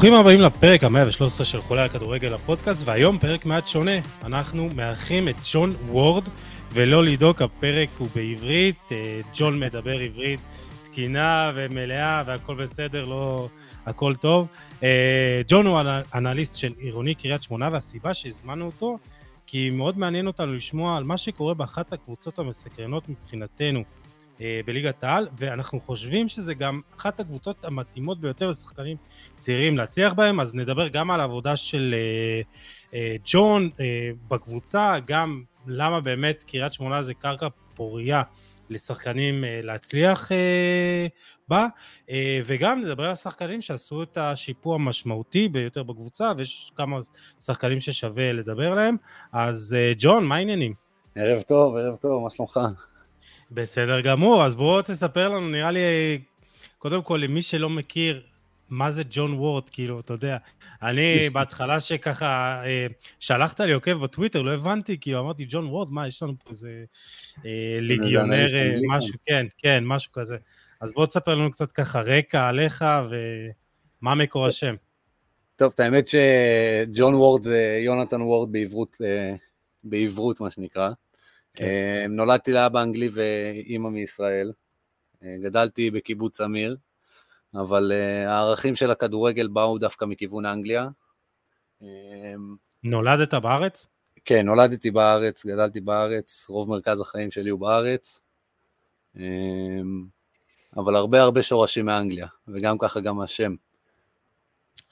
ברוכים הבאים לפרק ה-113 של חולה על כדורגל הפודקאסט, והיום פרק מעט שונה. אנחנו מארחים את ג'ון וורד, ולא לדאוג, הפרק הוא בעברית, אה, ג'ון מדבר עברית תקינה ומלאה והכל בסדר, לא... הכל טוב. אה, ג'ון הוא אנליסט של עירוני קריית שמונה, והסיבה שהזמנו אותו, כי מאוד מעניין אותנו לשמוע על מה שקורה באחת הקבוצות המסקרנות מבחינתנו. אה, בליגת העל, ואנחנו חושבים שזה גם אחת הקבוצות המתאימות ביותר לשחקנים צעירים להצליח בהם, אז נדבר גם על העבודה של אה, אה, ג'ון בקבוצה, גם למה באמת קריית שמונה זה קרקע פורייה לשחקנים להצליח בה, וגם נדבר על השחקנים שעשו את השיפור המשמעותי ביותר בקבוצה, ויש כמה שחקנים ששווה לדבר עליהם, אז ג'ון, מה העניינים? ערב טוב, ערב טוב, מה שלומך? בסדר גמור, אז בואו תספר לנו, נראה לי, קודם כל, למי שלא מכיר, מה זה ג'ון וורד, כאילו, אתה יודע. אני בהתחלה שככה אה, שלחת לי עוקב בטוויטר, לא הבנתי, כאילו, אמרתי, ג'ון וורד, מה, יש לנו פה איזה אה, ליגיונר, אה, משהו, כן, כן, משהו כזה. אז בוא תספר לנו קצת ככה רקע עליך ומה מקור השם. טוב, את האמת שג'ון וורד זה יונתן וורד בעברות, בעברות מה שנקרא. כן. אה, נולדתי לאבא אנגלי ואימא מישראל, אה, גדלתי בקיבוץ אמיר, אבל אה, הערכים של הכדורגל באו דווקא מכיוון אנגליה. נולדת בארץ? כן, נולדתי בארץ, גדלתי בארץ, רוב מרכז החיים שלי הוא בארץ, אבל הרבה הרבה שורשים מאנגליה, וגם ככה גם השם.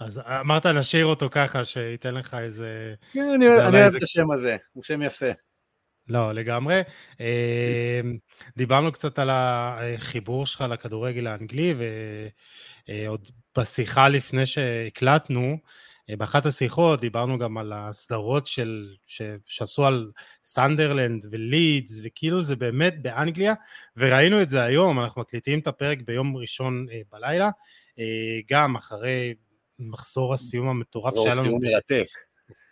אז אמרת נשאיר אותו ככה, שייתן לך איזה... כן, אני אוהב את השם הזה, הוא שם יפה. לא, לגמרי. אמ, דיברנו קצת על החיבור שלך לכדורגל האנגלי, ועוד בשיחה לפני שהקלטנו, באחת השיחות דיברנו גם על הסדרות של, ש, שעשו על סנדרלנד ולידס, וכאילו זה באמת באנגליה, וראינו את זה היום, אנחנו מקליטים את הפרק ביום ראשון אה, בלילה, אה, גם אחרי מחזור הסיום המטורף שהיה לנו.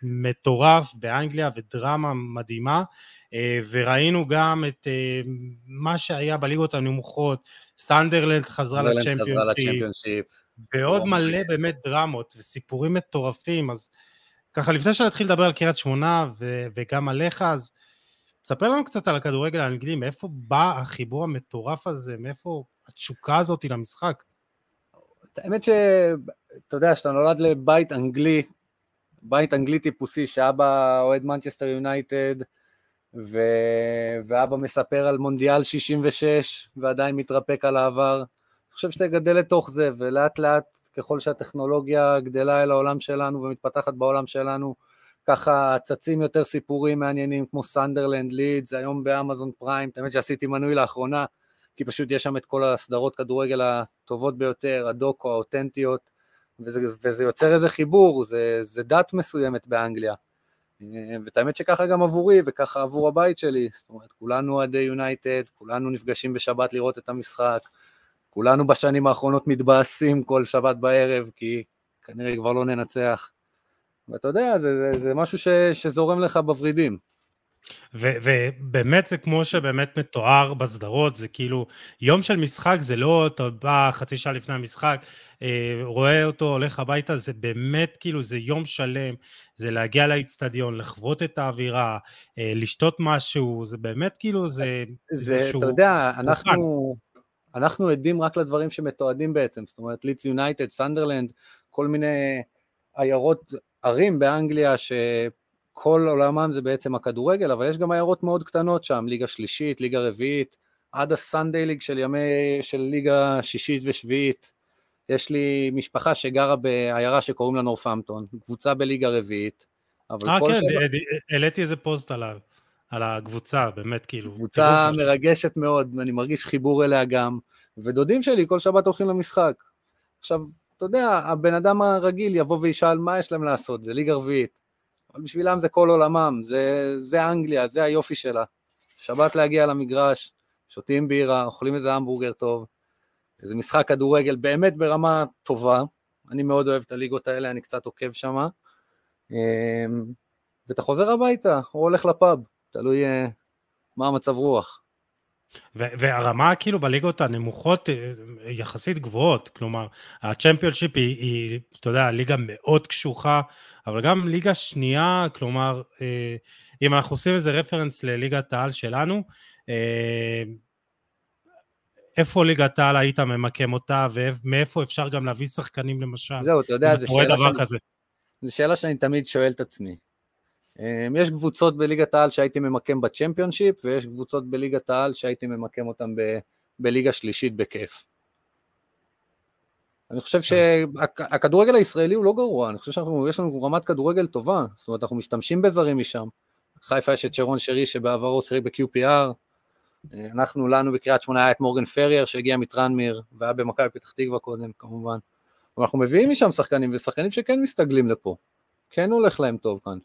מטורף באנגליה ודרמה מדהימה. אה, וראינו גם את אה, מה שהיה בליגות הנמוכות, סנדרלנד חזרה לצ'מפיונשיפ, ועוד מלא באמת דרמות וסיפורים מטורפים, אז ככה לפני שנתחיל לדבר על קריית שמונה ו- וגם עליך, אז תספר לנו קצת על הכדורגל האנגלי, מאיפה בא החיבור המטורף הזה, מאיפה התשוקה הזאת למשחק? האמת שאתה יודע, שאתה נולד לבית אנגלי, בית אנגלי טיפוסי, שאבא אוהד מנצ'סטר יונייטד, ו... ואבא מספר על מונדיאל 66 ועדיין מתרפק על העבר. אני חושב שאתה גדל לתוך זה, ולאט לאט ככל שהטכנולוגיה גדלה אל העולם שלנו ומתפתחת בעולם שלנו, ככה צצים יותר סיפורים מעניינים כמו סנדרלנד לידס, היום באמזון פריים, האמת שעשיתי מנוי לאחרונה, כי פשוט יש שם את כל הסדרות כדורגל הטובות ביותר, הדוקו, האותנטיות, וזה, וזה יוצר איזה חיבור, זה, זה דת מסוימת באנגליה. ואת האמת שככה גם עבורי וככה עבור הבית שלי, זאת אומרת כולנו אוהדי יונייטד, כולנו נפגשים בשבת לראות את המשחק, כולנו בשנים האחרונות מתבאסים כל שבת בערב כי כנראה כבר לא ננצח, ואתה יודע, זה, זה, זה משהו ש, שזורם לך בוורידים. ובאמת זה כמו שבאמת מתואר בסדרות, זה כאילו יום של משחק זה לא אתה בא חצי שעה לפני המשחק, אה, רואה אותו הולך הביתה, זה באמת כאילו זה יום שלם, זה להגיע לאיצטדיון, לחוות את האווירה, אה, לשתות משהו, זה באמת כאילו זה... זה, אתה יודע, אנחנו, אנחנו עדים רק לדברים שמתועדים בעצם, זאת אומרת ליץ יונייטד, סנדרלנד, כל מיני עיירות ערים באנגליה ש... כל עולמם זה בעצם הכדורגל, אבל יש גם עיירות מאוד קטנות שם, ליגה שלישית, ליגה רביעית, עד הסנדיי ליג של ימי, של ליגה שישית ושביעית. יש לי משפחה שגרה בעיירה שקוראים לה נורפמפטון, קבוצה בליגה רביעית. אה, כן, העליתי איזה פוסט עליו, על הקבוצה, באמת, כאילו. קבוצה מרגשת מאוד, ואני מרגיש חיבור אליה גם. ודודים שלי כל שבת הולכים למשחק. עכשיו, אתה יודע, הבן אדם הרגיל יבוא וישאל מה יש להם לעשות, זה ליגה רביעית. אבל בשבילם זה כל עולמם, זה, זה אנגליה, זה היופי שלה. שבת להגיע למגרש, שותים בירה, אוכלים איזה המבורגר טוב, איזה משחק כדורגל באמת ברמה טובה, אני מאוד אוהב את הליגות האלה, אני קצת עוקב שמה, אמ, ואתה חוזר הביתה, או הולך לפאב, תלוי אה, מה המצב רוח. והרמה כאילו בליגות הנמוכות אה, יחסית גבוהות, כלומר, הצ'מפיונשיפ היא, היא, אתה יודע, ליגה מאוד קשוחה, אבל גם ליגה שנייה, כלומר, אה, אם אנחנו עושים איזה רפרנס לליגת העל שלנו, אה, איפה ליגת העל היית ממקם אותה, ומאיפה אפשר גם להביא שחקנים למשל? זהו, אתה יודע, זו שאלה, שאני, זו שאלה שאני תמיד שואל את עצמי. אמ, יש קבוצות בליגת העל שהייתי ממקם בצ'מפיונשיפ, ויש קבוצות בליגת העל שהייתי ממקם אותן ב, בליגה שלישית בכיף. אני חושב שהכדורגל הישראלי הוא לא גרוע, אני חושב שיש לנו רמת כדורגל טובה, זאת אומרת אנחנו משתמשים בזרים משם. חיפה יש את שרון שרי שבעברו שיחק ב-QPR, אנחנו, לנו בקריית שמונה היה את מורגן פרייר שהגיע מטרנמיר והיה במכבי פתח תקווה קודם כמובן. אנחנו מביאים משם שחקנים ושחקנים שכן מסתגלים לפה, כן הולך להם טוב כאן.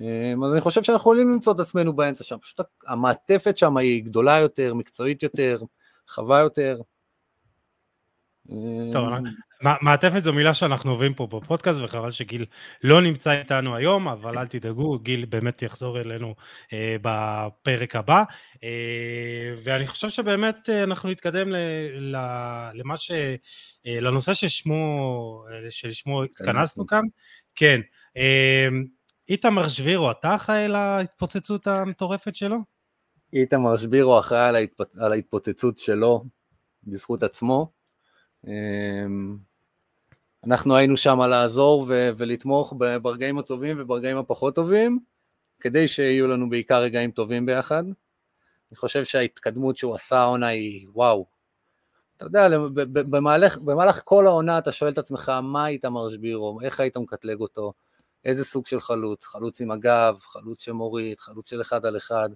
אמ, אז אני חושב שאנחנו יכולים למצוא את עצמנו באמצע שם, פשוט המעטפת שם היא גדולה יותר, מקצועית יותר, רחבה יותר. טוב, אמ, מעטפת זו מילה שאנחנו אוהבים פה בפודקאסט, וחבל שגיל לא נמצא איתנו היום, אבל אל תדאגו, גיל באמת יחזור אלינו אה, בפרק הבא. אה, ואני חושב שבאמת אה, אנחנו נתקדם ל, ל, למה ש... אה, לנושא ששמו, אה, שלשמו התכנסנו כאן. כן. אה, איתמר שבירו, אתה אחראי להתפוצצות המטורפת שלו? איתמר שבירו אחראי על, ההתפ... על ההתפוצצות שלו בזכות עצמו. אמ, אנחנו היינו שם לעזור ו... ולתמוך ברגעים הטובים וברגעים הפחות טובים, כדי שיהיו לנו בעיקר רגעים טובים ביחד. אני חושב שההתקדמות שהוא עשה העונה היא וואו. אתה יודע, במהלך, במהלך כל העונה אתה שואל את עצמך, מה איתמר שבירו, איך היית מקטלג אותו? איזה סוג של חלוץ, חלוץ עם הגב, חלוץ שמוריד, חלוץ של אחד על אחד.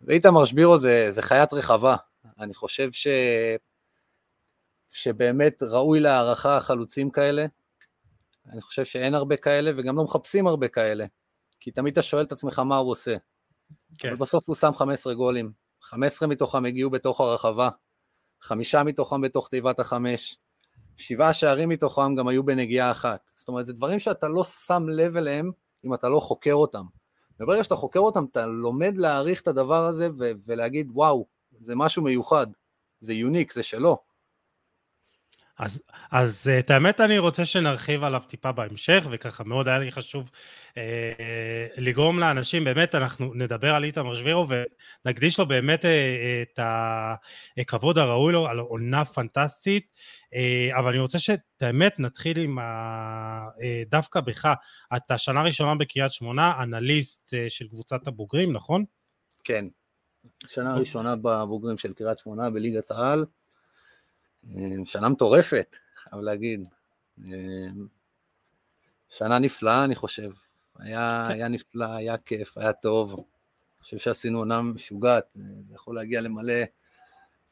ואיתמר שבירו זה, זה חיית רחבה, אני חושב ש... שבאמת ראוי להערכה חלוצים כאלה. אני חושב שאין הרבה כאלה וגם לא מחפשים הרבה כאלה, כי תמיד אתה שואל את עצמך מה הוא עושה. כן. ובסוף הוא שם 15 גולים, 15 מתוכם הגיעו בתוך הרחבה, חמישה מתוכם בתוך תיבת החמש, שבעה שערים מתוכם גם היו בנגיעה אחת. זאת אומרת, זה דברים שאתה לא שם לב אליהם אם אתה לא חוקר אותם. וברגע שאתה חוקר אותם, אתה לומד להעריך את הדבר הזה ו- ולהגיד, וואו, זה משהו מיוחד, זה יוניק, זה שלו. אז, אז את האמת אני רוצה שנרחיב עליו טיפה בהמשך, וככה מאוד היה לי חשוב אה, לגרום לאנשים, באמת אנחנו נדבר על איתמר שבירו ונקדיש לו באמת אה, את הכבוד הראוי לו על עונה פנטסטית, אה, אבל אני רוצה שאת האמת נתחיל עם ה... אה, דווקא בך, אתה שנה ראשונה בקריית שמונה, אנליסט אה, של קבוצת הבוגרים, נכון? כן, שנה ראשונה בבוגרים של קריית שמונה בליגת העל. שנה מטורפת, חייב להגיד. שנה נפלאה, אני חושב. היה, כן. היה נפלא, היה כיף, היה טוב. אני חושב שעשינו עונה משוגעת, זה יכול להגיע למלא.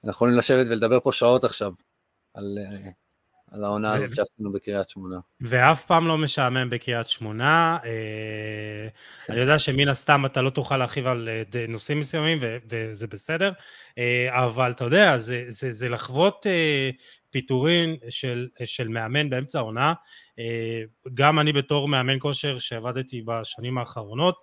אנחנו יכולים לשבת ולדבר פה שעות עכשיו על, על העונה הזאת שעשינו בקריית שמונה. ואף פעם לא משעמם בקריית שמונה. אה, אני יודע שמן הסתם אתה לא תוכל להרחיב על אה, נושאים מסוימים, וזה בסדר, אה, אבל אתה יודע, זה, זה, זה לחוות פיטורין של, של מאמן באמצע העונה. גם אני בתור מאמן כושר שעבדתי בשנים האחרונות,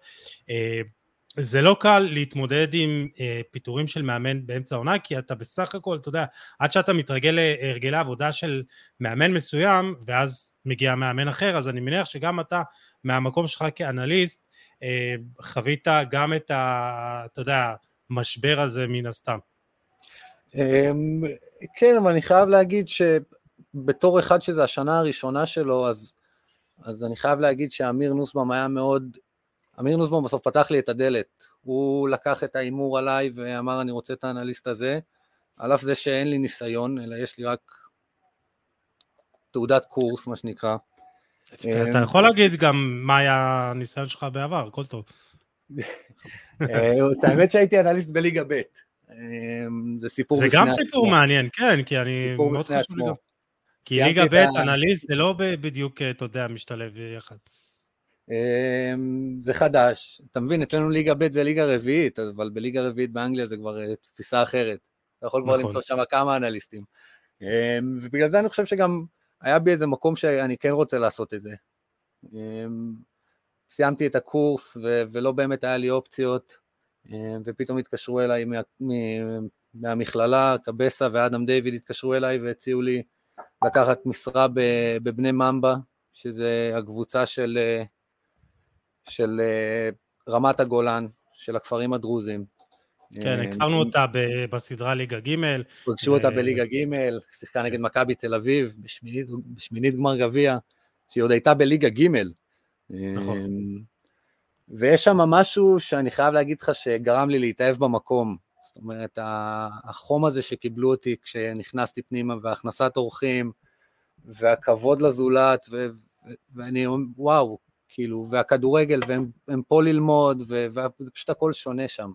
זה לא קל להתמודד עם אה, פיטורים של מאמן באמצע העונה, כי אתה בסך הכל, אתה יודע, עד שאתה מתרגל להרגלי עבודה של מאמן מסוים, ואז מגיע מאמן אחר, אז אני מניח שגם אתה, מהמקום שלך כאנליסט, אה, חווית גם את ה... אתה יודע, המשבר הזה מן הסתם. אמ, כן, אבל אני חייב להגיד שבתור אחד שזה השנה הראשונה שלו, אז, אז אני חייב להגיד שאמיר נוסבאום היה מאוד אמיר נוסבום בסוף פתח לי את הדלת, הוא לקח את ההימור עליי ואמר אני רוצה את האנליסט הזה, על אף זה שאין לי ניסיון, אלא יש לי רק תעודת קורס, מה שנקרא. אתה יכול להגיד גם מה היה הניסיון שלך בעבר, הכל טוב. אה, האמת שהייתי אנליסט בליגה ב', אה, זה סיפור זה גם סיפור מעניין, כן, כי אני מאוד חשוב לי גם. כי ליגה ב', אנליסט זה לא בדיוק, אתה יודע, משתלב יחד. אמ, זה חדש, אתה מבין, אצלנו ליגה ב' זה ליגה רביעית, אבל בליגה רביעית באנגליה זה כבר אה, תפיסה אחרת. אתה יכול כבר נכון. למצוא שם כמה אנליסטים. אמ, ובגלל זה אני חושב שגם היה בי איזה מקום שאני כן רוצה לעשות את זה. אמ, סיימתי את הקורס ו- ולא באמת היה לי אופציות, ופתאום התקשרו אליי מה, מהמכללה, קבסה ואדם דיוויד התקשרו אליי והציעו לי לקחת משרה בבני ממבה, שזה הקבוצה של, של רמת הגולן, של הכפרים הדרוזים. כן, הכרנו אותה בסדרה ליגה ג'. פגשו אותה בליגה ג', שיחקה נגד מכבי תל אביב, בשמינית, גמר גביע, שהיא עוד הייתה בליגה ג'. נכון. ויש שם משהו שאני חייב להגיד לך שגרם לי להתאהב במקום. זאת אומרת, החום הזה שקיבלו אותי כשנכנסתי פנימה, והכנסת אורחים, והכבוד לזולת, ו- ואני, וואו, כאילו, והכדורגל, והם פה ללמוד, וזה פשוט הכל שונה שם.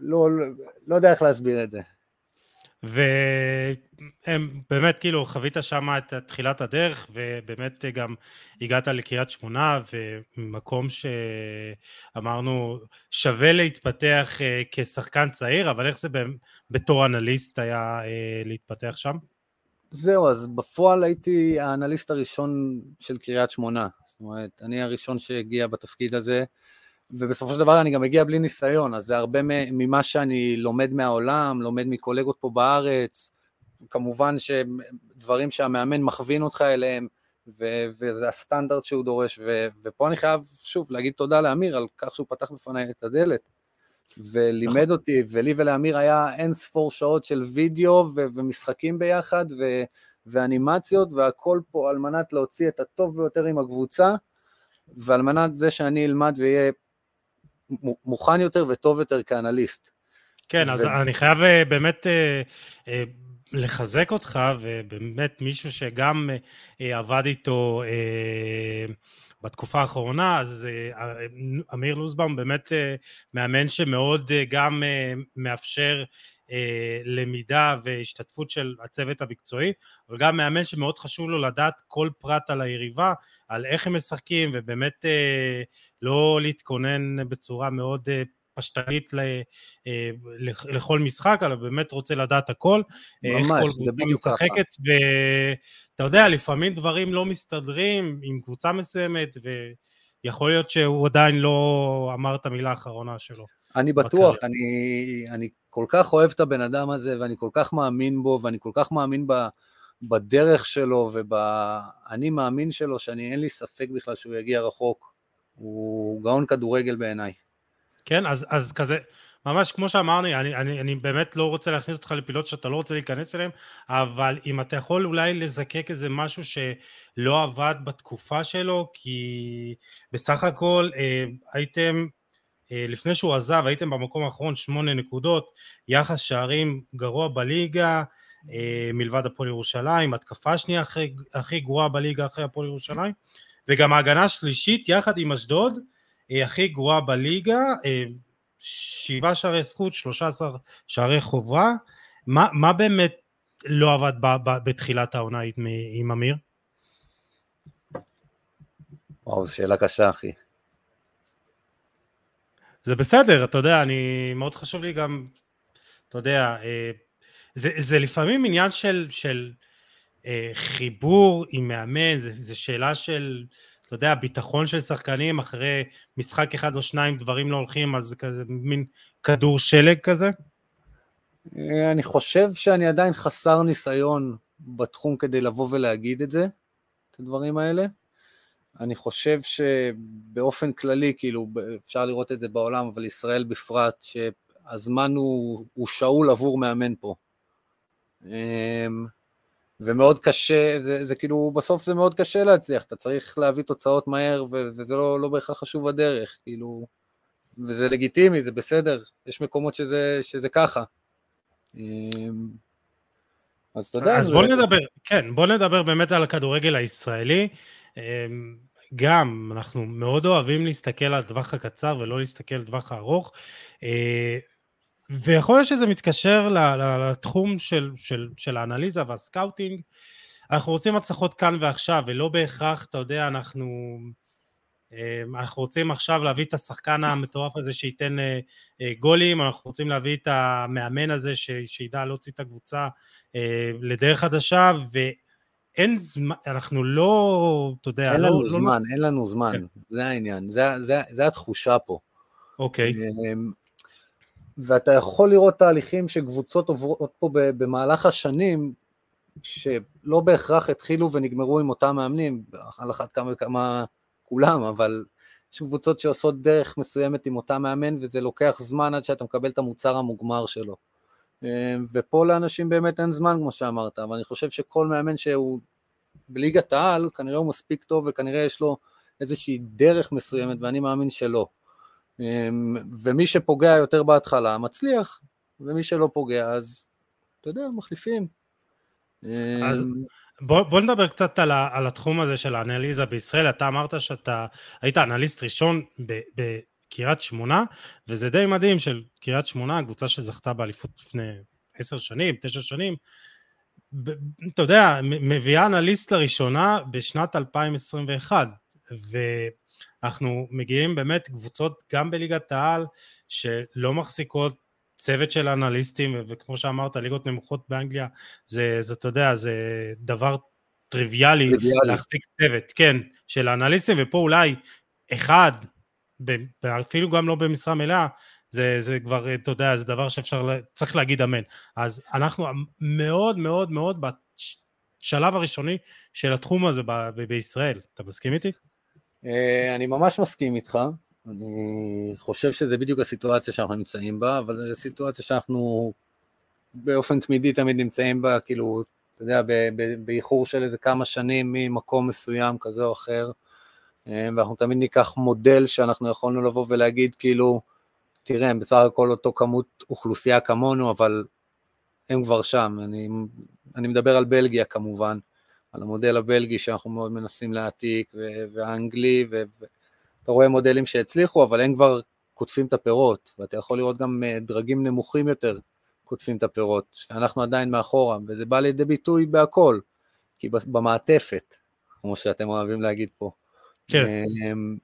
לא, לא, לא יודע איך להסביר את זה. והם באמת כאילו חווית שם את תחילת הדרך ובאמת גם הגעת לקריית שמונה ומקום שאמרנו שווה להתפתח אה, כשחקן צעיר אבל איך זה בתור אנליסט היה אה, להתפתח שם? זהו אז בפועל הייתי האנליסט הראשון של קריית שמונה. זאת אומרת אני הראשון שהגיע בתפקיד הזה ובסופו של דבר אני גם מגיע בלי ניסיון, אז זה הרבה ממה שאני לומד מהעולם, לומד מקולגות פה בארץ, כמובן שדברים שהמאמן מכווין אותך אליהם, ו- וזה הסטנדרט שהוא דורש, ו- ופה אני חייב שוב להגיד תודה לאמיר על כך שהוא פתח בפניי את הדלת, ולימד נכון. אותי, ולי ולאמיר היה אין ספור שעות של וידאו ו- ומשחקים ביחד, ו- ואנימציות, והכל פה על מנת להוציא את הטוב ביותר עם הקבוצה, ועל מנת זה שאני אלמד ואהיה מוכן יותר וטוב יותר כאנליסט. כן, ו... אז אני חייב אה, באמת אה, אה, לחזק אותך, ובאמת מישהו שגם עבד איתו בתקופה האחרונה, אז אמיר לוזבאום באמת מאמן שמאוד גם מאפשר למידה והשתתפות של הצוות המקצועי, אבל גם מאמן שמאוד חשוב לו לדעת כל פרט על היריבה, על איך הם משחקים, ובאמת לא להתכונן בצורה מאוד פשטנית לכל משחק, אלא באמת רוצה לדעת הכל, ממש, איך כל קבוצה משחקת, ואתה יודע, לפעמים דברים לא מסתדרים עם קבוצה מסוימת, ויכול להיות שהוא עדיין לא אמר את המילה האחרונה שלו. אני בטוח, אני, אני כל כך אוהב את הבן אדם הזה, ואני כל כך מאמין בו, ואני כל כך מאמין ב, בדרך שלו, ובאני מאמין שלו, שאני אין לי ספק בכלל שהוא יגיע רחוק. הוא גאון כדורגל בעיניי. כן, אז, אז כזה, ממש כמו שאמרני, אני, אני, אני באמת לא רוצה להכניס אותך לפילות שאתה לא רוצה להיכנס אליהם, אבל אם אתה יכול אולי לזקק איזה משהו שלא עבד בתקופה שלו, כי בסך הכל אה, הייתם אה, לפני שהוא עזב הייתם במקום האחרון שמונה נקודות, יחס שערים גרוע בליגה, אה, מלבד הפועל ירושלים, התקפה שנייה הכי, הכי גרועה בליגה אחרי הפועל ירושלים, וגם ההגנה השלישית יחד עם אשדוד, הכי גרועה בליגה, שבעה שערי זכות, שלושה עשר שערי חובה, מה, מה באמת לא עבד ב, ב, בתחילת העונה עם, עם אמיר? וואו, זו שאלה קשה אחי. זה בסדר, אתה יודע, אני, מאוד חשוב לי גם, אתה יודע, אה, זה, זה לפעמים עניין של, של אה, חיבור עם מאמן, זה שאלה של, אתה יודע, ביטחון של שחקנים, אחרי משחק אחד או שניים דברים לא הולכים, אז זה כזה מין כדור שלג כזה? אה, אני חושב שאני עדיין חסר ניסיון בתחום כדי לבוא ולהגיד את זה, את הדברים האלה. אני חושב שבאופן כללי, כאילו, אפשר לראות את זה בעולם, אבל ישראל בפרט, שהזמן הוא, הוא שאול עבור מאמן פה. ומאוד קשה, זה, זה כאילו, בסוף זה מאוד קשה להצליח, אתה צריך להביא תוצאות מהר, וזה לא, לא בהכרח חשוב הדרך, כאילו, וזה לגיטימי, זה בסדר, יש מקומות שזה, שזה ככה. אמ, אז אתה יודע... אז בוא. נדבר, כן, בוא נדבר באמת על הכדורגל הישראלי. אמ, גם אנחנו מאוד אוהבים להסתכל על הטווח הקצר ולא להסתכל על הטווח הארוך אה, ויכול להיות שזה מתקשר לתחום של, של, של האנליזה והסקאוטינג אנחנו רוצים הצלחות כאן ועכשיו ולא בהכרח אתה יודע אנחנו אה, אנחנו רוצים עכשיו להביא את השחקן המטורף הזה שייתן אה, גולים, אנחנו רוצים להביא את המאמן הזה שידע להוציא את הקבוצה לדרך חדשה, ו... אין זמן, אנחנו לא, אתה יודע, אין לא... לנו לא, זמן, אין לנו זמן, כן. זה העניין, זה, זה, זה התחושה פה. אוקיי, אמ, ואתה יכול לראות תהליכים שקבוצות עוברות פה במהלך השנים, שלא בהכרח התחילו ונגמרו עם אותם מאמנים, על אחת כמה וכמה כולם, אבל יש קבוצות שעושות דרך מסוימת עם אותם מאמן, וזה לוקח זמן עד שאתה מקבל את המוצר המוגמר שלו. אמ, ופה לאנשים באמת אין זמן, כמו שאמרת, אבל אני חושב שכל מאמן שהוא בליגת העל, כנראה הוא מספיק טוב וכנראה יש לו איזושהי דרך מסוימת, ואני מאמין שלא. אמ, ומי שפוגע יותר בהתחלה מצליח, ומי שלא פוגע אז, אתה יודע, מחליפים. אז אמ, בוא, בוא נדבר קצת על, ה, על התחום הזה של האנליזה בישראל. אתה אמרת שאתה היית אנליסט ראשון בקריית שמונה, וזה די מדהים של קריית שמונה, הקבוצה שזכתה באליפות לפני עשר שנים, תשע שנים. אתה יודע, מביאה אנליסט לראשונה בשנת 2021, ואנחנו מגיעים באמת קבוצות גם בליגת העל שלא מחזיקות צוות של אנליסטים, וכמו שאמרת, ליגות נמוכות באנגליה, זה, זה אתה יודע, זה דבר טריוויאלי טריוויאלי. להחזיק צוות, כן, של האנליסטים, ופה אולי אחד, אפילו גם לא במשרה מלאה, זה, זה כבר, אתה יודע, זה דבר שאפשר, צריך להגיד אמן. אז אנחנו מאוד מאוד מאוד בשלב הראשוני של התחום הזה ב- ב- בישראל. אתה מסכים איתי? אה, אני ממש מסכים איתך, אני חושב שזה בדיוק הסיטואציה שאנחנו נמצאים בה, אבל זו סיטואציה שאנחנו באופן תמידי תמיד נמצאים בה, כאילו, אתה יודע, באיחור של איזה כמה שנים ממקום מסוים כזה או אחר, אה, ואנחנו תמיד ניקח מודל שאנחנו יכולנו לבוא ולהגיד, כאילו, תראה, הם בסך הכל אותו כמות אוכלוסייה כמונו, אבל הם כבר שם. אני, אני מדבר על בלגיה כמובן, על המודל הבלגי שאנחנו מאוד מנסים להעתיק, והאנגלי, ואתה רואה מודלים שהצליחו, אבל הם כבר קוטפים את הפירות, ואתה יכול לראות גם אה, דרגים נמוכים יותר קוטפים את הפירות, שאנחנו עדיין מאחורה, וזה בא לידי ביטוי בהכל, כי במעטפת, כמו שאתם אוהבים להגיד פה. כן. אמ,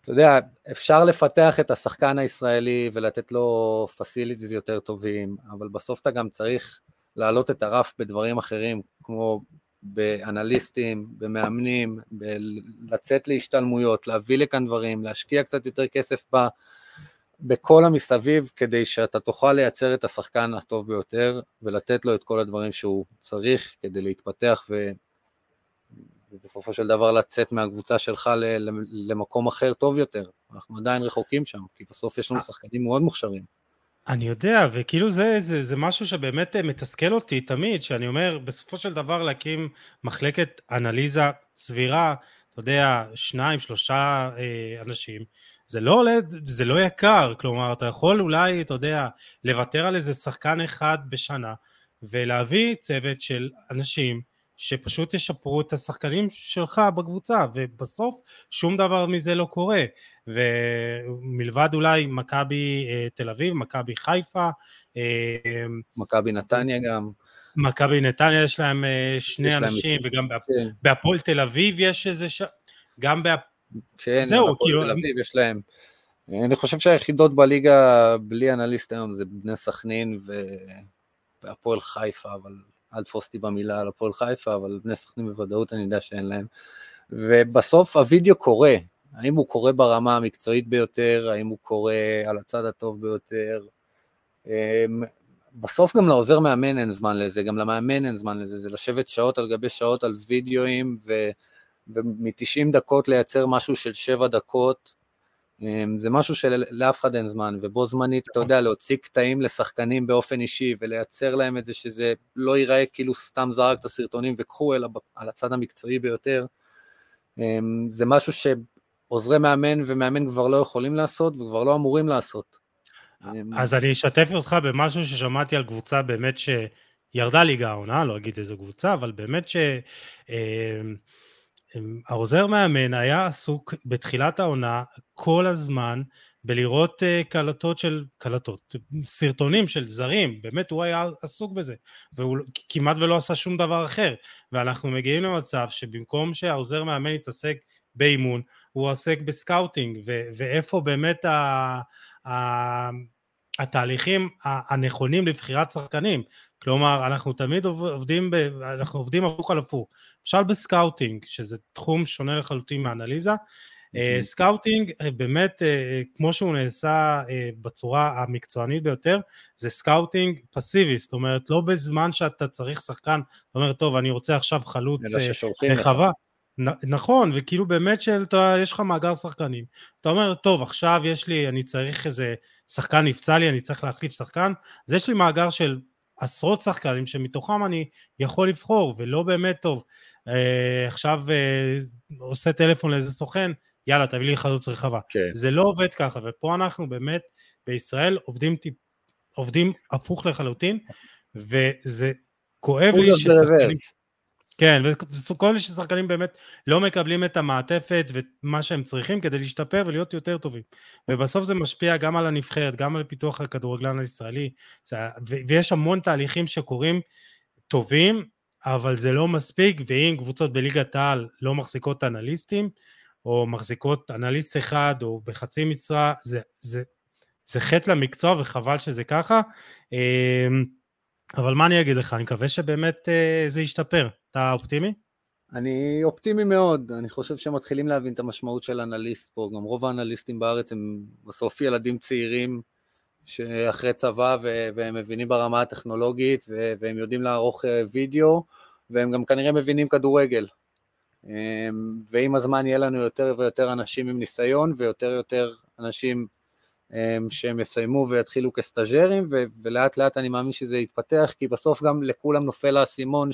אתה יודע, אפשר לפתח את השחקן הישראלי ולתת לו פסיליטיז יותר טובים, אבל בסוף אתה גם צריך להעלות את הרף בדברים אחרים, כמו באנליסטים, במאמנים, לצאת להשתלמויות, להביא לכאן דברים, להשקיע קצת יותר כסף ב, בכל המסביב, כדי שאתה תוכל לייצר את השחקן הטוב ביותר, ולתת לו את כל הדברים שהוא צריך כדי להתפתח ו... ובסופו של דבר לצאת מהקבוצה שלך ל- ל- למקום אחר טוב יותר. אנחנו עדיין רחוקים שם, כי בסוף יש לנו שחקנים מאוד מוכשרים. אני יודע, וכאילו זה, זה, זה משהו שבאמת אה, מתסכל אותי תמיד, שאני אומר, בסופו של דבר להקים מחלקת אנליזה סבירה, אתה יודע, שניים, שלושה אה, אנשים, זה לא עולה, זה לא יקר, כלומר, אתה יכול אולי, אתה יודע, לוותר על איזה שחקן אחד בשנה, ולהביא צוות של אנשים שפשוט ישפרו את השחקנים שלך בקבוצה, ובסוף שום דבר מזה לא קורה. ומלבד אולי מכבי אה, תל אביב, מכבי חיפה, אה, מכבי נתניה גם. מכבי נתניה יש להם אה, שני יש להם אנשים, את- וגם כן, בהפועל תל אביב יש איזה ש... גם בהפ... כן, זהו, כאילו, תל אביב יש להם. אני חושב שהיחידות בליגה בלי אנליסט היום זה בני סכנין ו... והפועל חיפה, אבל אל תפוס אותי במילה על הפועל חיפה, אבל בני סכנין בוודאות אני יודע שאין להם. ובסוף הווידאו קורה, האם הוא קורה ברמה המקצועית ביותר, האם הוא קורה על הצד הטוב ביותר. אמ, בסוף גם לעוזר מאמן אין זמן לזה, גם למאמן אין זמן לזה, זה לשבת שעות על גבי שעות על וידאוים, ו... ומ-90 דקות לייצר משהו של 7 דקות, זה משהו שלאף אחד אין זמן, ובו זמנית, אתה יודע, להוציא קטעים לשחקנים באופן אישי, ולייצר להם את זה שזה לא ייראה כאילו סתם זרק את הסרטונים וקחו, אלא על הצד המקצועי ביותר. אמ, זה משהו שעוזרי מאמן ומאמן כבר לא יכולים לעשות, וכבר לא אמורים לעשות. אמ, אז אני אשתף אותך במשהו ששמעתי על קבוצה באמת שירדה ליגה העונה, לא אגיד איזה קבוצה, אבל באמת ש... אה, העוזר מאמן היה עסוק בתחילת העונה כל הזמן בלראות uh, קלטות של, קלטות, סרטונים של זרים, באמת הוא היה עסוק בזה, והוא כמעט ולא עשה שום דבר אחר, ואנחנו מגיעים למצב שבמקום שהעוזר מאמן יתעסק באימון, הוא עוסק ב scouting, ו- ואיפה באמת ה... ה- התהליכים הנכונים לבחירת שחקנים. כלומר, אנחנו תמיד עובדים, ב, אנחנו עובדים הפוך על הפוך. למשל ב scouting, שזה תחום שונה לחלוטין מאנליזה, אה, scouting אה, באמת אה, כמו שהוא נעשה בצורה המקצוענית ביותר זה scouting פסיבי זאת אומרת לא בזמן שאתה צריך שחקן אתה אומר טוב אני רוצה עכשיו חלוץ רחבה נכון וכאילו באמת שיש לך מאגר שחקנים אתה אומר טוב עכשיו יש לי אני צריך איזה שחקן נפצע לי אני צריך להחליף שחקן אז יש לי מאגר של עשרות שחקנים שמתוכם אני יכול לבחור ולא באמת טוב עכשיו עושה טלפון לאיזה סוכן יאללה תביא לי חלוץ רחבה. כן. זה לא עובד ככה, ופה אנחנו באמת בישראל עובדים, עובדים הפוך לחלוטין, וזה כואב לי ששחקנים... כן, וכואב לי ששחקנים באמת לא מקבלים את המעטפת ומה שהם צריכים כדי להשתפר ולהיות יותר טובים. ובסוף זה משפיע גם על הנבחרת, גם על פיתוח הכדורגלן הישראלי, ויש המון תהליכים שקורים טובים, אבל זה לא מספיק, ואם קבוצות בליגת העל לא מחזיקות אנליסטים, או מחזיקות אנליסט אחד או בחצי משרה, זה, זה, זה חטא למקצוע וחבל שזה ככה. אמ, אבל מה אני אגיד לך, אני מקווה שבאמת אה, זה ישתפר. אתה אופטימי? אני אופטימי מאוד, אני חושב שמתחילים להבין את המשמעות של אנליסט פה, גם רוב האנליסטים בארץ הם בסוף ילדים צעירים שאחרי צבא והם מבינים ברמה הטכנולוגית והם יודעים לערוך אה, וידאו והם גם כנראה מבינים כדורגל, אמ, ועם הזמן יהיה לנו יותר ויותר אנשים עם ניסיון ויותר ויותר אנשים אמ, שהם יסיימו ויתחילו כסטאג'רים ולאט לאט אני מאמין שזה יתפתח כי בסוף גם לכולם נופל האסימון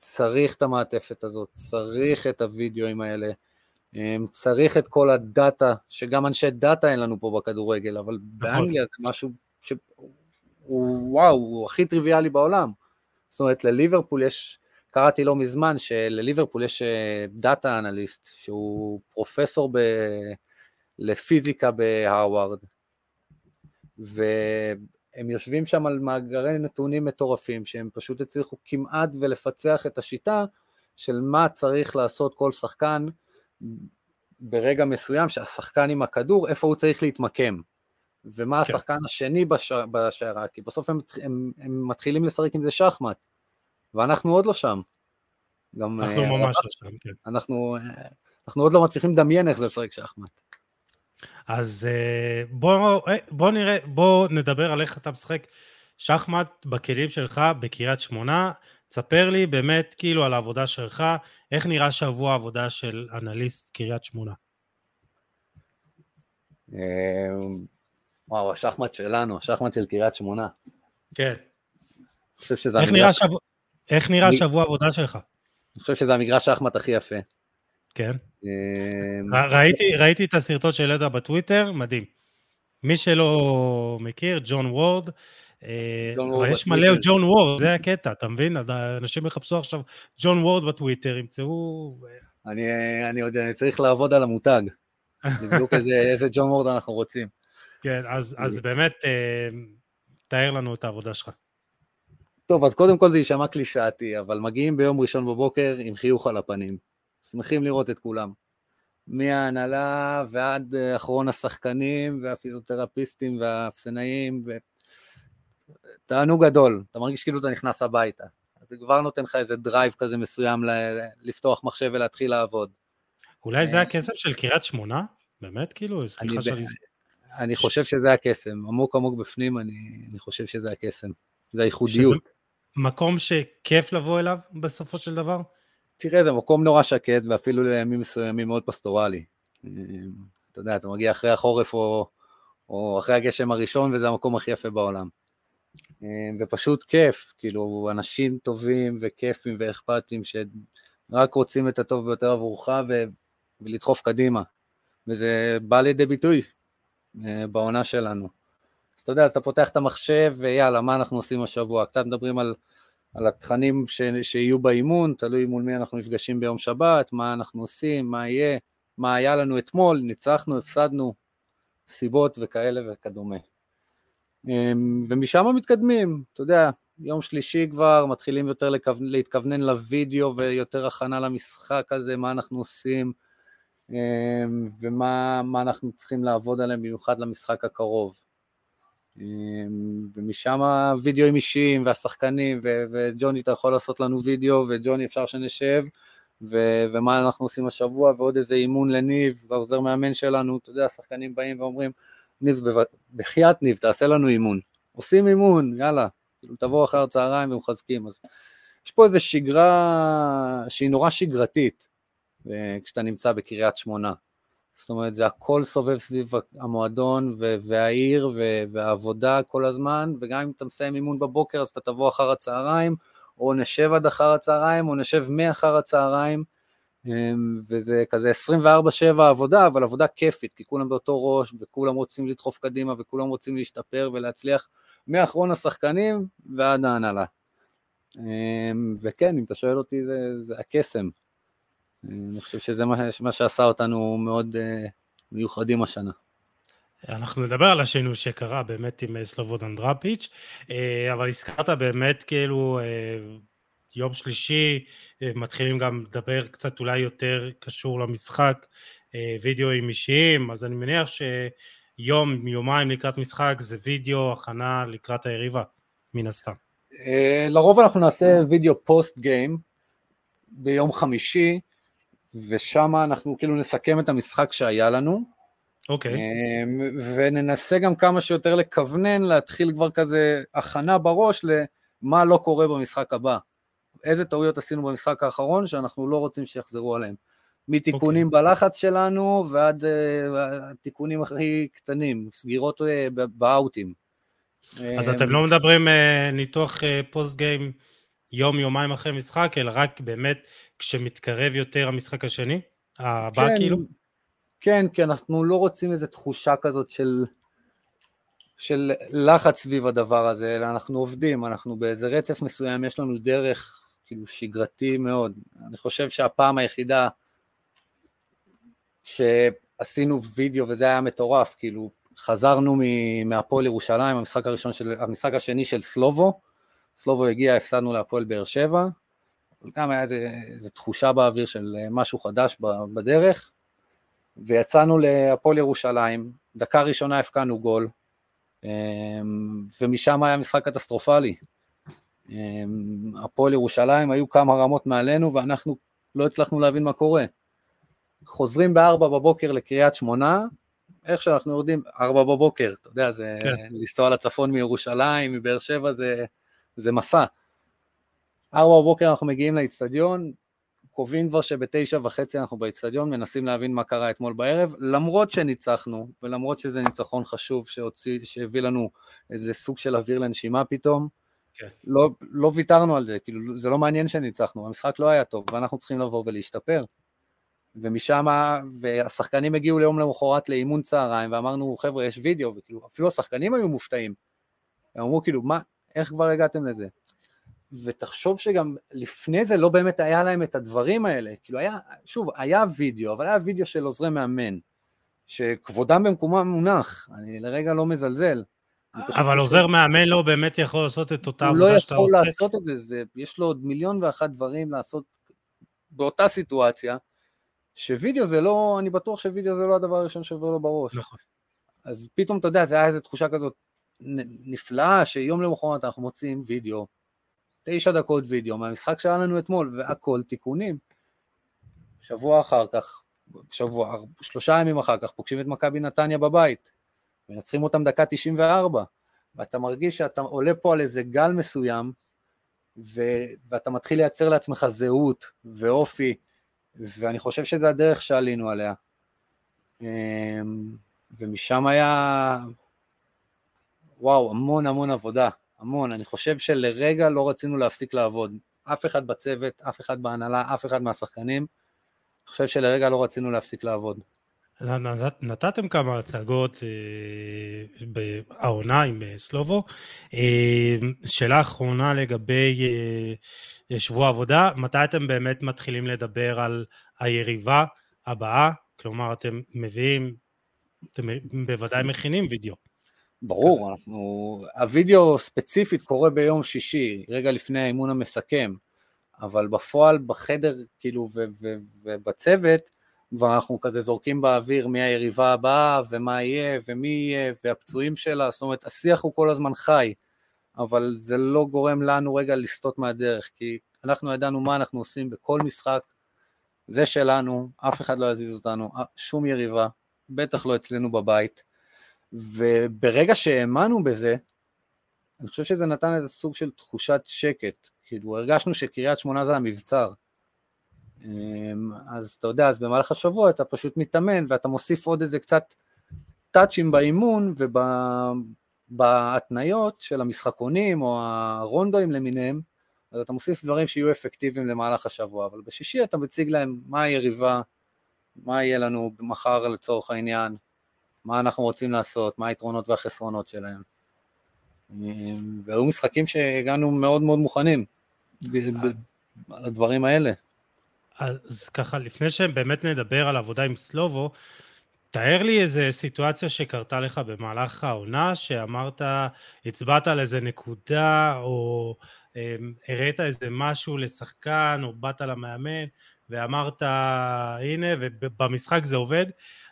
שצריך את המעטפת הזאת, צריך את הוידאוים האלה, אמ, צריך את כל ה data, שגם אנשי data אין לנו פה בכדורגל, אבל נכון. באנגליה זה משהו שהוא וואו, הוא הכי טריוויאלי בעולם. זאת אומרת לליברפול יש קראתי לא מזמן שלליברפול יש data analyst שהוא פרופסור ב... לפיזיקה בהרווארד והם יושבים שם על מאגרי נתונים מטורפים שהם פשוט הצליחו כמעט ולפצח את השיטה של מה צריך לעשות כל שחקן ברגע מסוים שהשחקן עם הכדור איפה הוא צריך להתמקם ומה כן. השחקן השני בשערה כי בסוף הם, הם, הם מתחילים לשחק עם זה שחמט ואנחנו עוד לא שם. גם, אנחנו uh, ממש לא שם, כן. אנחנו, uh, אנחנו עוד לא מצליחים לדמיין איך זה לשחק שחמט. אז uh, בוא, בוא נראה, בוא נדבר על איך אתה משחק שחמט בכלים שלך בקריית שמונה. תספר לי באמת כאילו על העבודה שלך, איך נראה שבוע העבודה של אנליסט קריית שמונה. וואו, השחמט שלנו, השחמט של קריית שמונה. כן. איך נראה, שבוע, איך נראה שבוע העבודה שלך? אני חושב שזה המגרש שחמט הכי יפה. כן. אמ, ראיתי, ראיתי את הסרטון שהעלית בטוויטר, מדהים. מי שלא מכיר, ג'ון וורד, אה, אבל יש מלא ג'ון וורד, זה הקטע, אתה מבין? אנשים יחפשו עכשיו ג'ון וורד בטוויטר, ימצאו... אני, אני עוד אני צריך לעבוד על המותג, לבדוק איזה, ג'ון וורד אנחנו רוצים. כן, אז, אז באמת, אה, תאר לנו את העבודה שלך. טוב, אז קודם כל זה יישמע קלישאתי, אבל מגיעים ביום ראשון בבוקר עם חיוך על הפנים. שמחים לראות את כולם. מההנהלה ועד אה, אחרון השחקנים והפיזיותרפיסטים והאפסנאים, ו... תענוג גדול, אתה מרגיש כאילו אתה נכנס הביתה. זה כבר נותן לך איזה drive כזה מסוים ל- לפתוח מחשב ולהתחיל לעבוד. אולי זה אה, הקסם של קריית שמונה? באמת כאילו? סליחה שאני... אני חושב שזה הקסם, עמוק עמוק בפנים אני, אני חושב שזה הקסם, זה הייחודיות. שזה, מקום שכיף לבוא אליו בסופו של דבר? תראה, זה מקום נורא שקט ואפילו לימים מסוימים מאוד פסטורלי. אתה יודע, אתה מגיע אחרי החורף או, או אחרי הגשם הראשון וזה המקום הכי יפה בעולם. ופשוט כיף, כאילו אנשים טובים וכיפים ואכפתים שרק רוצים את הטוב ביותר עבורך ו... ולדחוף קדימה. וזה בא לידי ביטוי אה, בעונה שלנו. אז אתה יודע, אתה פותח את המחשב ויאללה, מה אנחנו עושים השבוע? קצת מדברים על, על התכנים ש, שיהיו באימון, תלוי מול מי אנחנו נפגשים ביום שבת, מה אנחנו עושים, מה יהיה, מה היה לנו אתמול, ניצחנו, הפסדנו, סיבות וכאלה וכדומה. אמ, ומשם מתקדמים, אתה יודע, יום שלישי כבר מתחילים יותר להתכוונן לוידאו ויותר הכנה למשחק הזה, מה אנחנו עושים אמ, ומה אנחנו צריכים לעבוד עליהם במיוחד למשחק הקרוב. ומשם וידאוים אישיים והשחקנים, ו- וג'וני אתה יכול לעשות לנו וידאו, וג'וני אפשר שנשב, ו- ומה אנחנו עושים השבוע, ועוד איזה אימון לניב, והעוזר מאמן שלנו, אתה יודע, השחקנים באים ואומרים, ניב, בחייאת ניב, תעשה לנו אימון. עושים אימון, יאללה, כאילו תבואו אחר הצהריים ומחזקים. אז יש פה איזו שגרה שהיא נורא שגרתית, אה, כשאתה נמצא בקריית שמונה. זאת אומרת, זה הכל סובב סביב המועדון והעיר והעבודה כל הזמן, וגם אם אתה מסיים אימון בבוקר אז אתה תבוא אחר הצהריים, או נשב עד אחר הצהריים, או נשב מאחר הצהריים, אמ, וזה כזה 24-7 עבודה, אבל עבודה כיפית, כי כולם באותו ראש, וכולם רוצים לדחוף קדימה, וכולם רוצים להשתפר ולהצליח, מאחרון השחקנים ועד ההנהלה. אמ, וכן, אם אתה שואל אותי, זה, זה הקסם. אני חושב שזה מה, מה שעשה אותנו מאוד uh, מיוחדים השנה. אנחנו נדבר על השינוי שקרה באמת עם אה, סלובודן דראפיץ', אה, אבל הזכרת באמת כאילו יום שלישי, מתחילים גם לדבר קצת אולי יותר קשור למשחק, וידאוים אישיים, אז אני מניח שיום, יומיים לקראת משחק זה וידאו הכנה לקראת היריבה, מן הסתם. לרוב אנחנו נעשה וידאו פוסט גיים ביום חמישי, ושם אנחנו כאילו נסכם את המשחק שהיה לנו. אוקיי. Okay. אמ, וננסה גם כמה שיותר לכוונן, להתחיל כבר כזה הכנה בראש למה לא קורה במשחק הבא. איזה טעויות עשינו במשחק האחרון שאנחנו לא רוצים שיחזרו עליהם. מתיקונים okay. אוקיי. בלחץ שלנו ועד uh, התיקונים הכי קטנים, סגירות uh, באאוטים. אז um, אתם לא מדברים uh, ניתוח uh, פוסט גיים יום, יומיים אחרי משחק, אלא רק באמת כשמתקרב יותר המשחק השני? הבא כן, כאילו? כן, כי אנחנו לא רוצים איזו תחושה כזאת של, של לחץ סביב הדבר הזה, אלא אנחנו עובדים, אנחנו באיזה רצף מסוים, יש לנו דרך כאילו שגרתי מאוד. אני חושב שהפעם היחידה שעשינו וידאו וזה היה מטורף, כאילו חזרנו מהפועל ירושלים, המשחק הראשון של, המשחק השני של סלובו, סלובו הגיע, הפסדנו להפועל באר שבע, גם היה איזו תחושה באוויר של משהו חדש בדרך, ויצאנו להפועל ירושלים, דקה ראשונה הפקענו גול, אמ, ומשם היה משחק קטסטרופלי. אמ, הפועל ירושלים היו כמה רמות מעלינו ואנחנו לא הצלחנו להבין מה קורה. חוזרים בארבע בבוקר לקריית שמונה, איך שאנחנו יורדים, ארבע בבוקר, אתה יודע, זה כן. לנסוע לצפון מירושלים, מבאר שבע, זה, זה מסע. ארבע בבוקר אנחנו מגיעים לאיצטדיון, קובעים כבר שבתשע וחצי אנחנו באיצטדיון, מנסים להבין מה קרה אתמול בערב, למרות שניצחנו, ולמרות שזה ניצחון חשוב שהוציא, שהביא לנו איזה סוג של אוויר לנשימה פתאום, כן. לא, לא ויתרנו על זה, כאילו זה לא מעניין שניצחנו, המשחק לא היה טוב, ואנחנו צריכים לבוא ולהשתפר. ומשם, והשחקנים הגיעו ליום למחרת לאימון צהריים, ואמרנו, חבר'ה, יש וידאו, וכאילו, אפילו השחקנים היו מופתעים. הם אמרו, כאילו, מה, איך כבר הגעתם לזה? ותחשוב שגם לפני זה לא באמת היה להם את הדברים האלה, כאילו היה, שוב, היה וידאו, אבל היה וידאו של עוזרי מאמן, שכבודם במקומם מונח, אני לרגע לא מזלזל. אבל עוזר ש... מאמן לא באמת יכול לעשות את אותה עבודה שאתה עושה. הוא לא יכול לעשות את זה, זה, יש לו עוד מיליון ואחת דברים לעשות באותה סיטואציה, שווידאו זה לא, אני בטוח שווידאו זה לא הדבר הראשון שעובר לו בראש. נכון. אז פתאום, אתה יודע, זה היה איזו תחושה כזאת נפלאה, שיום למחרת אנחנו מוצאים וידאו תשע דקות וידאו מהמשחק שהיה לנו אתמול, והכל תיקונים. שבוע אחר כך, שבוע, שלושה ימים אחר כך, פוגשים את מכבי נתניה בבית, מנצחים אותם דקה 94, ואתה מרגיש שאתה עולה פה על איזה גל מסוים, ו, ואתה מתחיל לייצר לעצמך זהות ואופי, ואני חושב שזה הדרך שעלינו עליה. אמ, ומשם היה, וואו, המון המון עבודה. המון, אני חושב שלרגע לא רצינו להפסיק לעבוד. אף אחד בצוות, אף אחד בהנהלה, אף אחד מהשחקנים. אני חושב שלרגע לא רצינו להפסיק לעבוד. נתתם כמה הצגות אה, בעונה עם אה, סלובו. אה, שאלה אחרונה לגבי שבוע עבודה, מתי אתם באמת מתחילים לדבר על היריבה הבאה? כלומר, אתם מביאים, אתם בוודאי מכינים וידאו. ברור, אנחנו, הווידאו ספציפית קורה ביום שישי, רגע לפני האימון המסכם, אבל בפועל בחדר, כאילו, ובצוות, כבר אנחנו כזה זורקים באוויר מי היריבה הבאה ומה יהיה ומי יהיה והפצועים שלה, זאת אומרת השיח הוא כל הזמן חי, אבל זה לא גורם לנו רגע לסטות מהדרך, כי אנחנו ידענו מה אנחנו עושים בכל משחק, זה שלנו, אף אחד לא יזיז אותנו, שום יריבה, בטח לא אצלנו בבית, וברגע שהאמנו בזה, אני חושב שזה נתן איזה סוג של תחושת שקט, כאילו הרגשנו שקריית שמונה זה המבצר, אמ, אז אתה יודע, אז במהלך השבוע אתה פשוט מתאמן ואתה מוסיף עוד איזה קצת טאצ'ים באימון ובהתניות של המשחקונים או הרונדואים למיניהם, אז אתה מוסיף דברים שיהיו אפקטיביים למהלך השבוע, אבל בשישי אתה מציג להם מה היריבה, מה יהיה לנו מחר לצורך העניין, מה אנחנו רוצים לעשות, מה היתרונות והחסרונות שלהם. אמ, והיו משחקים שהגענו מאוד מאוד מוכנים לדברים האלה. אז ככה, לפני שבאמת נדבר על עבודה עם סלובו, תאר לי איזה סיטואציה שקרתה לך במהלך העונה, שאמרת, הצבעת על איזה נקודה, או אה, הראת איזה משהו לשחקן, או באת למאמן, ואמרת, הנה, ובמשחק זה עובד,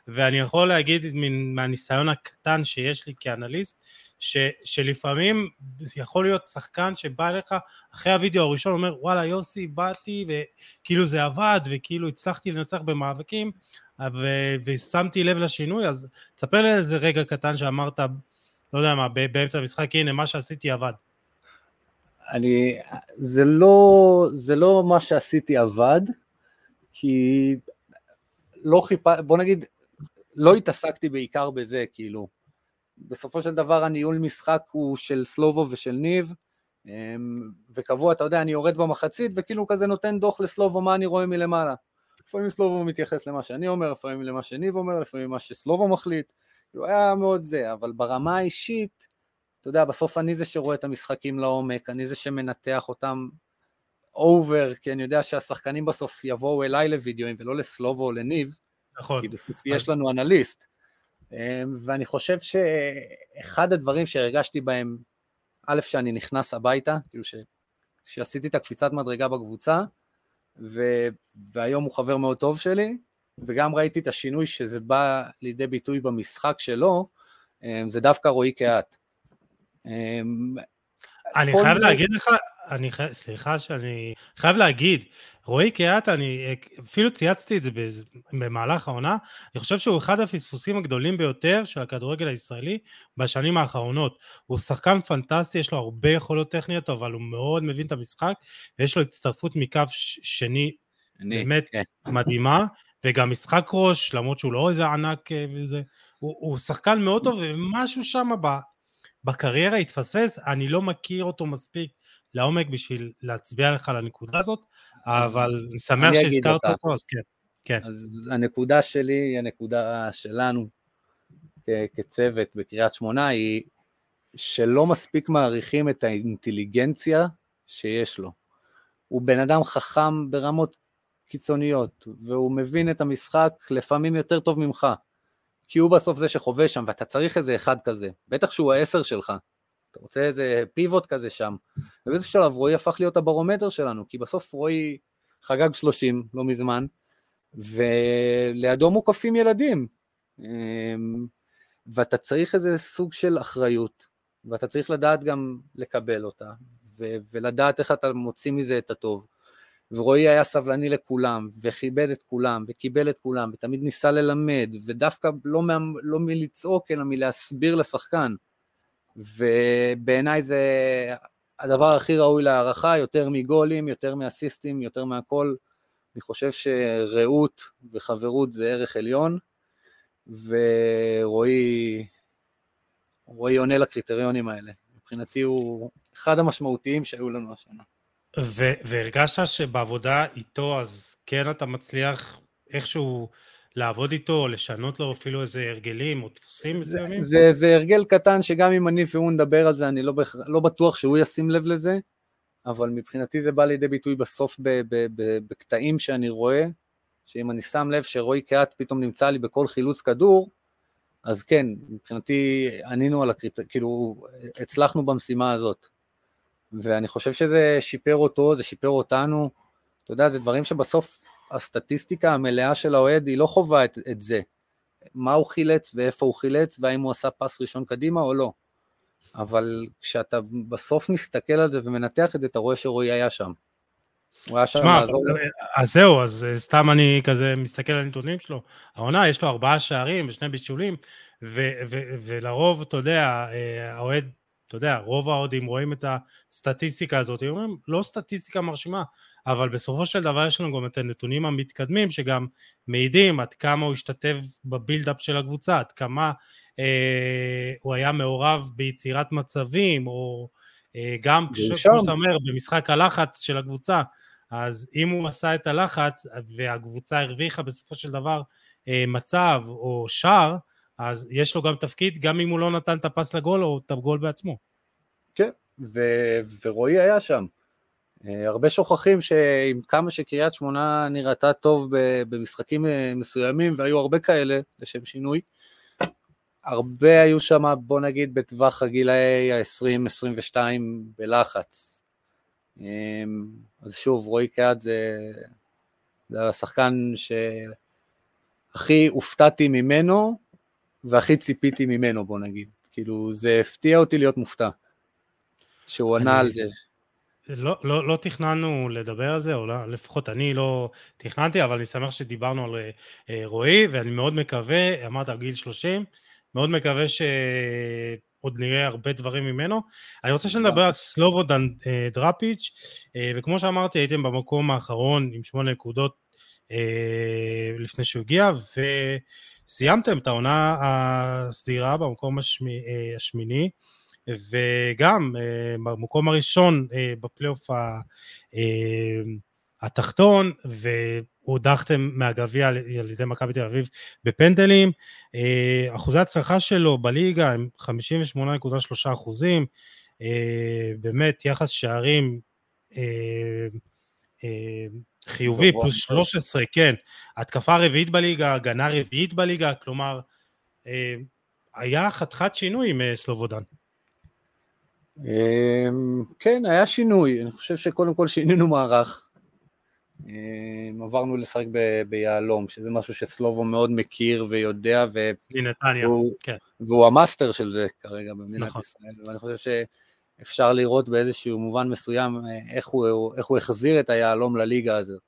ואני יכול להגיד מהניסיון הקטן שיש לי כאנליסט, ש, שלפעמים יכול להיות שחקן שבא אליך אחרי הוידאו הראשון אומר וואלה יוסי באתי וכאילו זה עבד וכאילו הצלחתי לנצח במאבקים ו, ושמתי לב לשינוי אז תספר לי איזה רגע קטן שאמרת לא יודע מה באמצע המשחק הנה מה שעשיתי עבד. אני זה לא זה לא מה שעשיתי עבד כי לא חיפה בוא נגיד לא התעסקתי בעיקר בזה כאילו בסופו של דבר הניהול משחק הוא של סלובו ושל ניב, אמ, וקבוע, אתה יודע, אני יורד במחצית וכאילו כזה נותן דוח לסלובו מה אני רואה מלמעלה. לפעמים סלובו מתייחס למה שאני אומר, לפעמים למה שניב אומר, לפעמים מה שסלובו מחליט. כאילו היה מאוד זה, אבל ברמה האישית, אתה יודע, בסוף אני זה שרואה את המשחקים לעומק, אני זה שמנתח אותם over, כי אני יודע שהשחקנים בסוף יבואו אליי לוידאוים ולא לסלובו או לניב, נכון. כי בסוף יש לנו אנליסט. אמ, ואני חושב שאחד הדברים שהרגשתי בהם, א', שאני נכנס הביתה, כאילו ש... שעשיתי את הקפיצת מדרגה בקבוצה, ו... והיום הוא חבר מאוד טוב שלי, וגם ראיתי את השינוי שזה בא לידי ביטוי במשחק שלו, אמ, זה דווקא רועי קהת. אמ, אני חייב להגיד לך, אני סליחה שאני חייב להגיד, רועי קיאט, אני אפילו צייצתי את זה במהלך העונה, אני חושב שהוא אחד הפספוסים הגדולים ביותר של הכדורגל הישראלי בשנים האחרונות. הוא שחקן פנטסטי, יש לו הרבה יכולות טכניות, אבל הוא מאוד מבין את המשחק, ויש לו הצטרפות מקו שני אני, באמת כן. מדהימה, וגם משחק ראש, למרות שהוא לא איזה ענק אה, וזה, הוא, הוא שחקן מאוד טוב, ומשהו שם בקריירה התפספס, אני לא מכיר אותו מספיק לעומק בשביל להצביע לך על הנקודה הזאת, אבל אני שמח שהזכרת אותו, אז כן. כן. אז הנקודה שלי הנקודה שלנו כצוות בקריית שמונה, היא שלא מספיק מעריכים את האינטליגנציה שיש לו. הוא בן אדם חכם ברמות קיצוניות, והוא מבין את המשחק לפעמים יותר טוב ממך, כי הוא בסוף זה שחווה שם, ואתה צריך איזה אחד כזה, בטח שהוא העשר שלך, אתה רוצה איזה פיבוט כזה שם. ובאיזה שלב רועי הפך להיות הברומטר שלנו, כי בסוף רועי חגג 30 לא מזמן, ולידו מוקפים ילדים. אמ, ואתה צריך איזה סוג של אחריות, ואתה צריך לדעת גם לקבל אותה, ו- ולדעת איך אתה מוציא מזה את הטוב. ורועי היה סבלני לכולם, וכיבד את כולם, וקיבל את כולם, ותמיד ניסה ללמד, ודווקא לא, מה, לא מלצעוק, אלא מלהסביר לשחקן. ובעיניי זה הדבר הכי ראוי להערכה, יותר מגולים, יותר מאסיסטים, יותר מהכל. אני חושב שרעות וחברות זה ערך עליון, ורועי רועי עונה לקריטריונים האלה. מבחינתי הוא אחד המשמעותיים שהיו לנו השנה. והרגשת שבעבודה איתו, אז כן אתה מצליח איכשהו לעבוד איתו, או לשנות לו אפילו איזה הרגלים או דפוסים מסוימים? זה, זה, זה הרגל קטן שגם אם אני והוא נדבר על זה, אני לא, בח... לא בטוח שהוא ישים לב לזה, אבל מבחינתי זה בא לידי ביטוי בסוף ב, ב, ב, בקטעים שאני רואה, שאם אני שם לב שרועי קהת פתאום נמצא לי בכל חילוץ כדור, אז כן, מבחינתי ענינו על הקריט... כאילו, הצלחנו במשימה הזאת. ואני חושב שזה שיפר אותו, זה שיפר אותנו, אתה יודע, זה דברים שבסוף הסטטיסטיקה המלאה של האוהד היא לא חובה את, את זה. מה הוא חילץ ואיפה הוא חילץ, והאם הוא עשה פס ראשון קדימה או לא. אבל כשאתה בסוף מסתכל על זה ומנתח את זה, אתה רואה שרועי היה שם. הוא היה שם לעזור. אז זהו, אז סתם אני כזה מסתכל על הנתונים שלו. העונה, יש לו ארבעה שערים ושני בישולים, ולרוב, אתה יודע, אה, האוהד, אתה יודע, רוב האוהדים רואים את הסטטיסטיקה הזאת, הם אומרים, לא סטטיסטיקה מרשימה, אבל בסופו של דבר יש לנו גם את הנתונים המתקדמים, שגם מעידים עד כמה הוא השתתף בבילדאפ של הקבוצה, עד כמה אה, הוא היה מעורב ביצירת מצבים, או אה, גם, כמו שאתה אומר, במשחק הלחץ של הקבוצה, אז אם הוא עשה את הלחץ והקבוצה הרוויחה בסופו של דבר אה, מצב או שער, אז יש לו גם תפקיד, גם אם הוא לא נתן את הפס לגול או את הגול בעצמו. כן, ו- ורועי היה שם. אה, הרבה שוכחים שעם כמה שקריית שמונה נראתה טוב במשחקים אה, מסוימים, והיו הרבה כאלה, לשם שינוי, הרבה היו שם, בוא נגיד, בטווח הגילאי ה-20-22 בלחץ. אמ, אז שוב, רועי קהת זה, זה השחקן שהכי הופתעתי ממנו והכי ציפיתי ממנו, בוא נגיד. כאילו, זה הפתיע אותי להיות מופתע. שהוא ענה על זה. לא, לא, לא תכננו לדבר על זה, או לא, לפחות אני לא תכננתי, אבל אני שמח שדיברנו על אה, רועי, ואני מאוד מקווה, אמרת גיל 30, מאוד מקווה ש... עוד נראה הרבה דברים ממנו. אני רוצה שנדבר על סלובודן אה, דראפיץ', אה, וכמו שאמרתי, הייתם במקום האחרון עם שמונה נקודות אה, לפני שהוא הגיע, וסיימתם את העונה הסדירה במקום השמי, השמיני, וגם במקום הראשון בפלייאוף התחתון, והודחתם מהגביע על ידי מכבי תל אביב בפנדלים. אה, אחוזי הצלחה שלו בליגה הם 58.3 אחוזים, אה, באמת יחס שערים אה, חיובי, פלוס 13, כן. התקפה רביעית בליגה, הגנה רביעית בליגה, כלומר, היה חתיכת שינוי עם סלובודן. כן, היה שינוי. אני חושב שקודם כל שינינו מערך. אה, עברנו לשחק ביהלום, שזה משהו שסלובו מאוד מכיר ויודע, ו... כן. והוא המאסטר של זה כרגע במדינת נכון. ישראל, ואני חושב שאפשר לראות באיזשהו מובן מסוים אה, איך הוא, איך הוא החזיר את היהלום לליגה הזאת.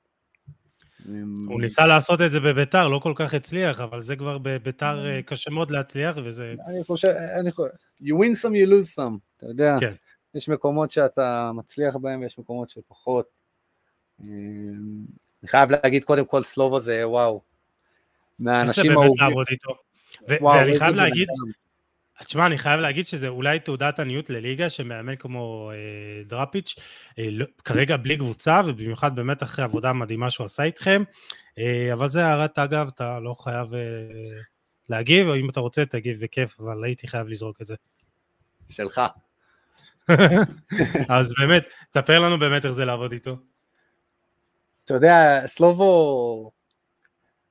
הוא ניסה לעשות את זה בביתר, לא כל כך הצליח, אבל זה כבר בביתר אה, קשה מאוד להצליח, וזה... אני חושב, אני חושב, you win some, you lose some, אתה יודע. כן. יש מקומות שאתה מצליח בהם ויש מקומות שפחות. אני חייב להגיד קודם כל סלובו זה וואו, מהאנשים האהובים. ואני חייב להגיד, תשמע, אני חייב להגיד שזה אולי תעודת עניות לליגה שמאמן כמו אה, דראפיץ', אה, לא, כרגע בלי קבוצה, ובמיוחד באמת אחרי עבודה מדהימה שהוא עשה איתכם, אה, אבל זה הערת אגב, אתה לא חייב אה, להגיב, או אם אתה רוצה תגיב בכיף, אבל הייתי חייב לזרוק את זה. שלך. אז באמת, תספר לנו באמת איך זה לעבוד איתו. אתה יודע, סלובו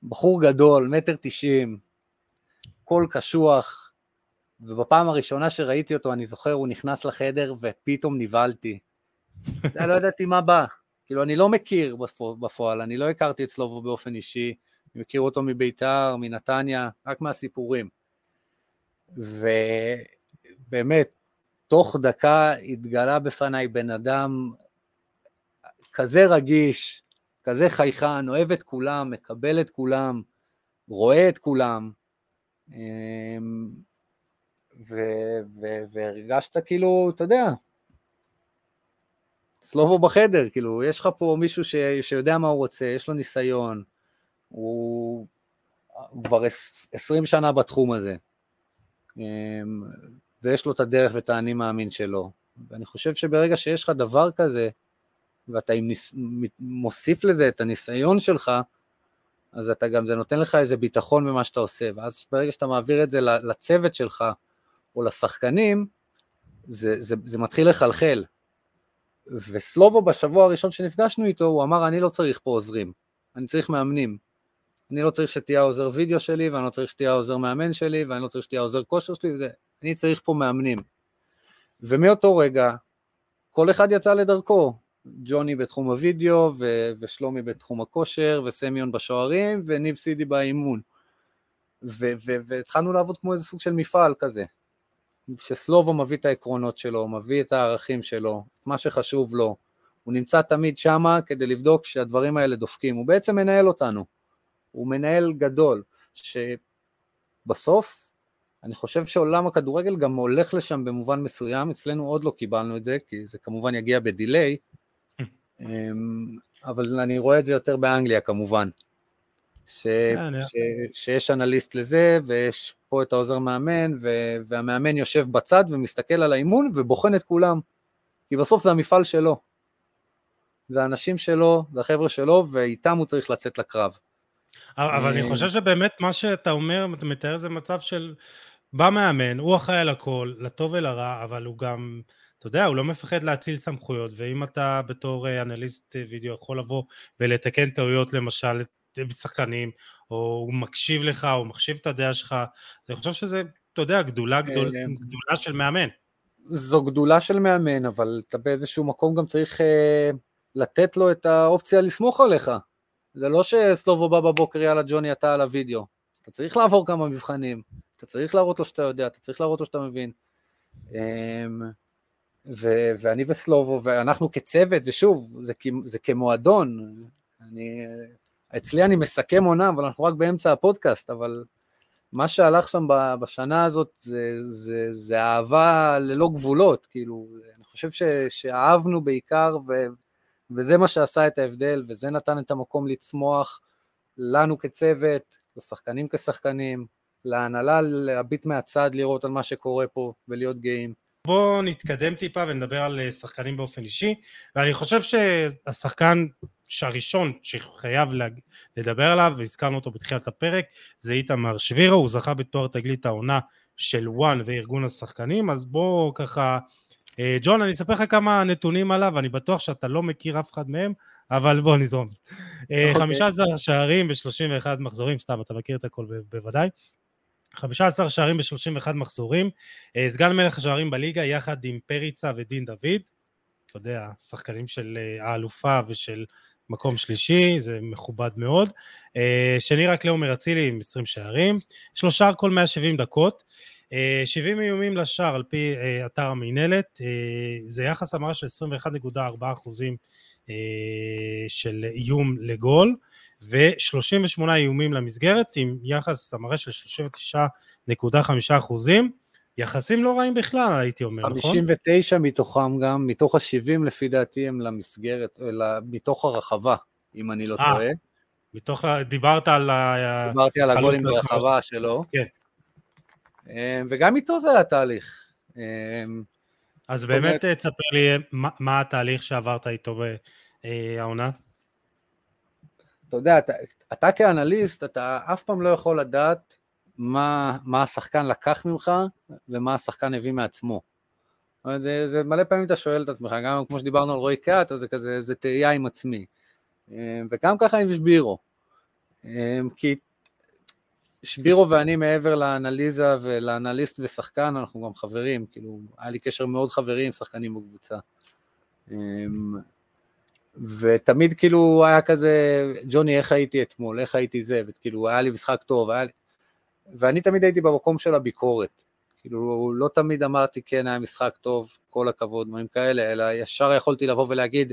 בחור גדול, מטר תשעים, קול קשוח, ובפעם הראשונה שראיתי אותו, אני זוכר, הוא נכנס לחדר ופתאום נבהלתי. לא ידעתי מה בא. כאילו, אני לא מכיר בפועל, אני לא הכרתי את סלובו באופן אישי, אני מכיר אותו מביתר, מנתניה, רק מהסיפורים. ובאמת, תוך דקה התגלה בפניי בן אדם כזה רגיש, כזה חייכן, אוהב את כולם, מקבל את כולם, רואה את כולם, אמ, והרגשת כאילו, אתה יודע, סלובו בחדר, כאילו, יש לך פה מישהו ש, שיודע מה הוא רוצה, יש לו ניסיון, הוא, כבר עשרים שנה בתחום הזה, אמ, ויש לו את הדרך ואת האני מאמין שלו, ואני חושב שברגע שיש לך דבר כזה, ואתה ניס... מוסיף לזה את הניסיון שלך, אז אתה גם, זה נותן לך איזה ביטחון במה שאתה עושה, ואז ברגע שאתה מעביר את זה לצוות שלך, או לשחקנים, זה, זה, זה מתחיל לחלחל. וסלובו בשבוע הראשון שנפגשנו איתו, הוא אמר, אני לא צריך פה עוזרים, אני צריך מאמנים. אני לא צריך שתהיה העוזר וידאו שלי, ואני לא צריך שתהיה העוזר מאמן שלי, ואני לא צריך שתהיה העוזר כושר שלי, וזה, אני צריך פה מאמנים. ומאותו רגע, כל אחד יצא לדרכו, ג'וני בתחום הוידאו, ו- ושלומי בתחום הכושר, וסמיון בשוערים, וניב סידי באימון. והתחלנו לעבוד כמו איזה סוג של מפעל כזה, שסלובו מביא את העקרונות שלו, מביא את הערכים שלו, את מה שחשוב לו, הוא נמצא תמיד שמה כדי לבדוק שהדברים האלה דופקים, הוא בעצם מנהל אותנו, הוא מנהל גדול, שבסוף אני חושב שעולם הכדורגל גם הולך לשם במובן מסוים, אצלנו עוד לא קיבלנו את זה, כי זה כמובן יגיע בדיליי, אמ, אבל אני רואה את זה יותר באנגליה כמובן. ש, כן, ש, שיש אנליסט לזה, ויש פה את העוזר מאמן, ו, והמאמן יושב בצד ומסתכל על האימון ובוחן את כולם. כי בסוף זה המפעל שלו. זה האנשים שלו, זה החבר'ה שלו, ואיתם הוא צריך לצאת לקרב. אבל אני אה, חושב שבאמת מה שאתה אומר, אתה מתאר זה מצב של בא מאמן, הוא אחראי על הכל, לטוב ולרע, אבל הוא גם, אתה יודע, הוא לא מפחד להציל סמכויות, ואם אתה בתור אה, אנליסט וידאו יכול לבוא ולתקן טעויות למשל בשחקנים, או הוא מקשיב לך, או מחשיב את הדעה שלך, אני חושב שזה, אתה יודע, גדולה, גדול, אה, גדולה של מאמן. זו גדולה של מאמן, אבל אתה באיזשהו מקום גם צריך אה, לתת לו את האופציה לסמוך עליך. זה לא שסלובו בא בבוקר, יאללה ג'וני, אתה על הוידאו. אתה צריך לעבור כמה מבחנים, אתה צריך להראות לו שאתה יודע, אתה צריך להראות לו שאתה מבין. אמ, ו- ואני וסלובו, ואנחנו כצוות, ושוב, זה, זה כמועדון, אני, אצלי אני מסכם עונה, אבל אנחנו רק באמצע הפודקאסט, אבל מה שהלך שם בשנה הזאת זה, זה, זה אהבה ללא גבולות, כאילו, אני חושב ש, שאהבנו בעיקר, ו, וזה מה שעשה את ההבדל, וזה נתן את המקום לצמוח לנו כצוות, לשחקנים כשחקנים, להנהלה להביט מהצד, לראות על מה שקורה פה ולהיות גאים. בואו נתקדם טיפה ונדבר על אה, שחקנים באופן אישי, ואני חושב שהשחקן שהראשון שחייב לדבר עליו, והזכרנו אותו בתחילת הפרק, זה איתמר שבירו, הוא זכה בתואר תגלית העונה של וואן וארגון השחקנים, אז בואו ככה, אה, ג'ון, אני אספר לך כמה נתונים עליו, אני בטוח שאתה לא מכיר אף אחד מהם, אבל בוא נזרום. Okay. 15 שערים ב-31 מחזורים, סתם, אתה מכיר את הכל בוודאי. 15 שערים ב-31 מחזורים, אה, סגן מלך השערים בליגה יחד עם פריצה ודין דוד, אתה יודע, שחקנים של אה, האלופה ושל מקום שלישי, זה מכובד מאוד. אה, שני רק לעומר אצילי עם 20 שערים, יש לו שער כל 170 דקות, 70 איומים לשער על פי אתר המינהלת, זה יחס המרה של 21.4 אחוזים של איום לגול. ו-38 איומים למסגרת עם יחס המראה של 39.5 אחוזים. יחסים לא רעים בכלל, הייתי אומר, 59 נכון? 59 מתוכם גם, מתוך ה-70 לפי דעתי הם למסגרת, אלא מתוך הרחבה, אם אני לא 아, אה, טועה. מתוך, דיברת על ה... דיברתי על הגולים ברחבה שלו. כן. אה, וגם איתו זה היה תהליך. אה, אז באמת תספר לי מה, מה התהליך שעברת איתו בעונה? אתה יודע, אתה, אתה כאנליסט, אתה אף פעם לא יכול לדעת מה, מה השחקן לקח ממך ומה השחקן הביא מעצמו. זה, זה מלא פעמים אתה שואל את עצמך, גם כמו שדיברנו על רועי קאט, זה כזה, זה תהייה עם עצמי. וגם ככה עם שבירו. כי שבירו ואני מעבר לאנליזה ולאנליסט ושחקן, אנחנו גם חברים, כאילו, היה לי קשר מאוד חברי עם שחקנים בקבוצה. ותמיד כאילו היה כזה, ג'וני איך הייתי אתמול, איך הייתי זה, וכאילו היה לי משחק טוב, היה לי... ואני תמיד הייתי במקום של הביקורת, כאילו לא תמיד אמרתי כן היה משחק טוב, כל הכבוד, דברים כאלה, אלא ישר יכולתי לבוא ולהגיד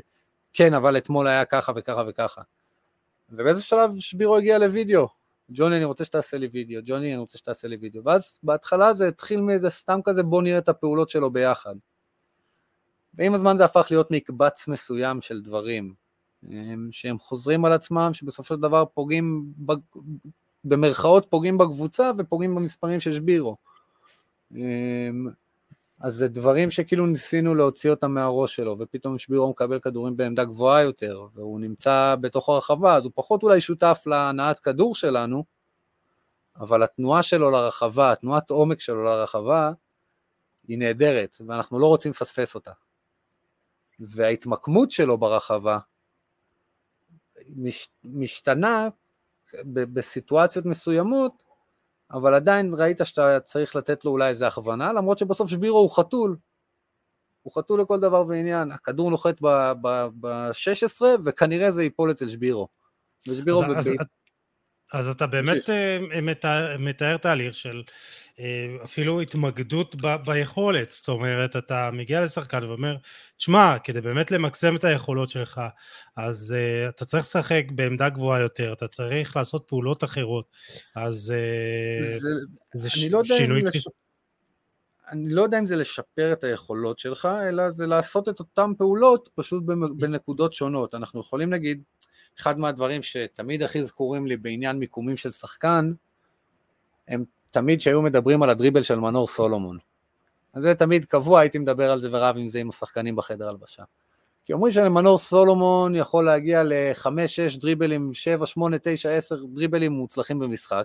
כן אבל אתמול היה ככה וככה וככה. ובאיזה שלב שבירו הגיע לוידאו, ג'וני אני רוצה שתעשה לי וידאו, ג'וני אני רוצה שתעשה לי וידאו, ואז בהתחלה זה התחיל מאיזה סתם כזה בוא נראה את הפעולות שלו ביחד. ועם הזמן זה הפך להיות מקבץ מסוים של דברים שהם חוזרים על עצמם, שבסופו של דבר פוגעים, במרכאות פוגעים בקבוצה ופוגעים במספרים של שבירו. אז זה דברים שכאילו ניסינו להוציא אותם מהראש שלו, ופתאום שבירו מקבל כדורים בעמדה גבוהה יותר, והוא נמצא בתוך הרחבה, אז הוא פחות אולי שותף להנעת כדור שלנו, אבל התנועה שלו לרחבה, התנועת עומק שלו לרחבה, היא נהדרת, ואנחנו לא רוצים לפספס אותה. וההתמקמות שלו ברחבה מש, משתנה בסיטואציות מסוימות, אבל עדיין ראית שאתה צריך לתת לו אולי איזה הכוונה, למרות שבסוף שבירו הוא חתול, הוא חתול לכל דבר ועניין, הכדור נוחת ב-16 וכנראה זה ייפול אצל שבירו. ושבירו אז, אז, אז אתה באמת אה, מתאר, תהליך של אפילו התמקדות ב, ביכולת, זאת אומרת, אתה מגיע לשחקן ואומר, תשמע, כדי באמת למקסם את היכולות שלך, אז uh, אתה צריך לשחק בעמדה גבוהה יותר, אתה צריך לעשות פעולות אחרות, אז uh, זה, זה ש, לא שינוי תפיסה. אני לא יודע אם זה לשפר את היכולות שלך, אלא זה לעשות את אותן פעולות פשוט בנקודות שונות. אנחנו יכולים להגיד, אחד מהדברים שתמיד הכי זכורים לי בעניין מיקומים של שחקן, הם תמיד שהיו מדברים על הדריבל של מנור סולומון. אז זה תמיד קבוע, הייתי מדבר על זה ורב עם זה עם השחקנים בחדר הלבשה. כי אומרים שמנור סולומון יכול להגיע ל-5, 6 דריבלים, 7, 8, 9, 10 דריבלים מוצלחים במשחק,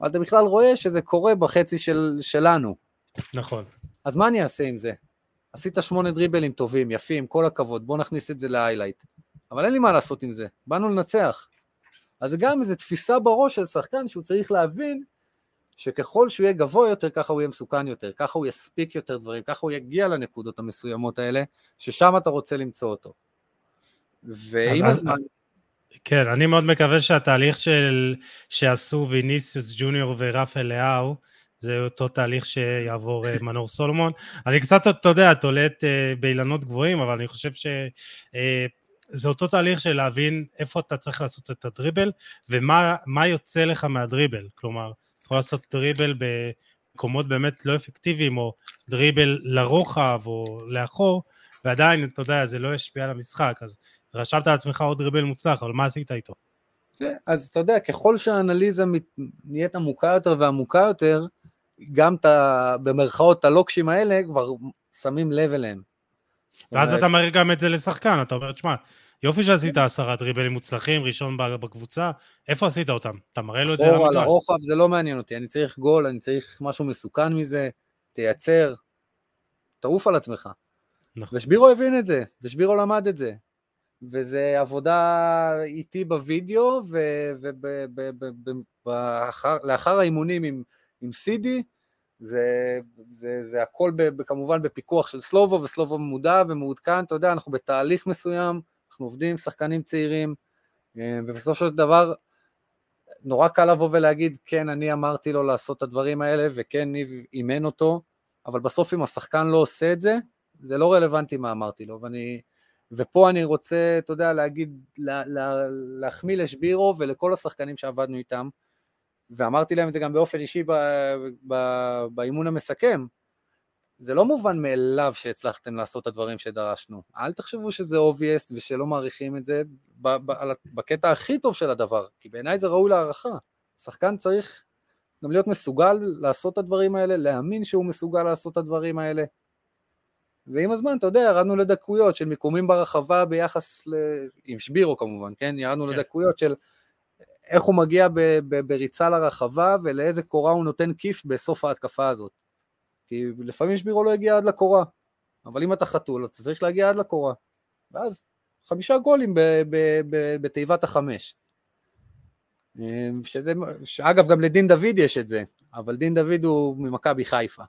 אבל אתה בכלל רואה שזה קורה בחצי של, שלנו. נכון. אז מה אני אעשה עם זה? עשית שמונה דריבלים טובים, יפים, כל הכבוד, בוא נכניס את זה להיילייט. אבל אין לי מה לעשות עם זה, באנו לנצח. אז זה גם איזו תפיסה בראש של שחקן שהוא צריך להבין שככל שהוא יהיה גבוה יותר, ככה הוא יהיה מסוכן יותר, ככה הוא יספיק יותר דברים, ככה הוא יגיע לנקודות המסוימות האלה, ששם אתה רוצה למצוא אותו. ועם הזמן... כן, אני מאוד מקווה שהתהליך של, שעשו ויניסיוס ג'וניור ורפאל לאהו, זה אותו תהליך שיעבור אה, מנור סולומון. אני קצת, אתה יודע, תולט אה, באילנות גבוהים, אבל אני חושב ש... אה, זה אותו תהליך של להבין איפה אתה צריך לעשות את הדריבל ומה יוצא לך מהדריבל, כלומר, יכול לעשות דריבל במקומות באמת לא אפקטיביים, או דריבל לרוחב או לאחור, ועדיין, אתה יודע, זה לא ישפיע על המשחק, אז רשמת לעצמך עוד דריבל מוצלח, אבל מה עשית איתו? כן, אז אתה יודע, ככל שהאנליזה נהיית עמוקה יותר ועמוקה יותר, גם את ה... במרכאות הלוקשים האלה כבר שמים לב אליהם. ואז אתה מראה גם את זה לשחקן, אתה אומר, תשמע, יופי שעשית עשרה דריבלים מוצלחים, ראשון בקבוצה, איפה עשית אותם? אתה מראה לו את זה על המגרש. על הרוחב זה לא מעניין אותי, אני צריך גול, אני צריך משהו מסוכן מזה, תייצר, תעוף על עצמך. נכון. ושבירו הבין את זה, ושבירו למד את זה. וזה עבודה איתי בווידאו, ולאחר האימונים עם, עם סידי, זה, זה, זה הכל ב, כמובן בפיקוח של סלובו, וסלובו מודע ומעודכן, אתה יודע, אנחנו בתהליך מסוים, אנחנו עובדים עם שחקנים צעירים, אה, ובסופו של דבר, נורא קל לבוא ולהגיד, כן, אני אמרתי לו לעשות את הדברים האלה, וכן, ניב אימן אותו, אבל בסוף אם השחקן לא עושה את זה, זה לא רלוונטי מה אמרתי לו, ואני... ופה אני רוצה, אתה יודע, להגיד, לה, לה, להחמיא לשבירו ולכל השחקנים שעבדנו איתם, ואמרתי להם את זה גם באופן אישי באימון המסכם, זה לא מובן מאליו שהצלחתם לעשות את הדברים שדרשנו. אל תחשבו שזה obvious ושלא מעריכים את זה בקטע הכי טוב של הדבר, כי בעיניי זה ראוי להערכה. שחקן צריך גם להיות מסוגל לעשות את הדברים האלה, להאמין שהוא מסוגל לעשות את הדברים האלה. ועם הזמן, אתה יודע, ירדנו לדקויות של מיקומים ברחבה ביחס ל... עם שבירו כמובן, כן? ירדנו כן. לדקויות של איך הוא מגיע ב, ב, בריצה לרחבה ולאיזה קורה הוא נותן כיף בסוף ההתקפה הזאת. כי לפעמים שבירו לא הגיע עד לקורה, אבל אם אתה חתול אז אתה צריך להגיע עד לקורה. ואז חמישה גולים בתיבת החמש. אמ, שזה, שאגב גם לדין דוד יש את זה, אבל דין דוד הוא ממכבי חיפה.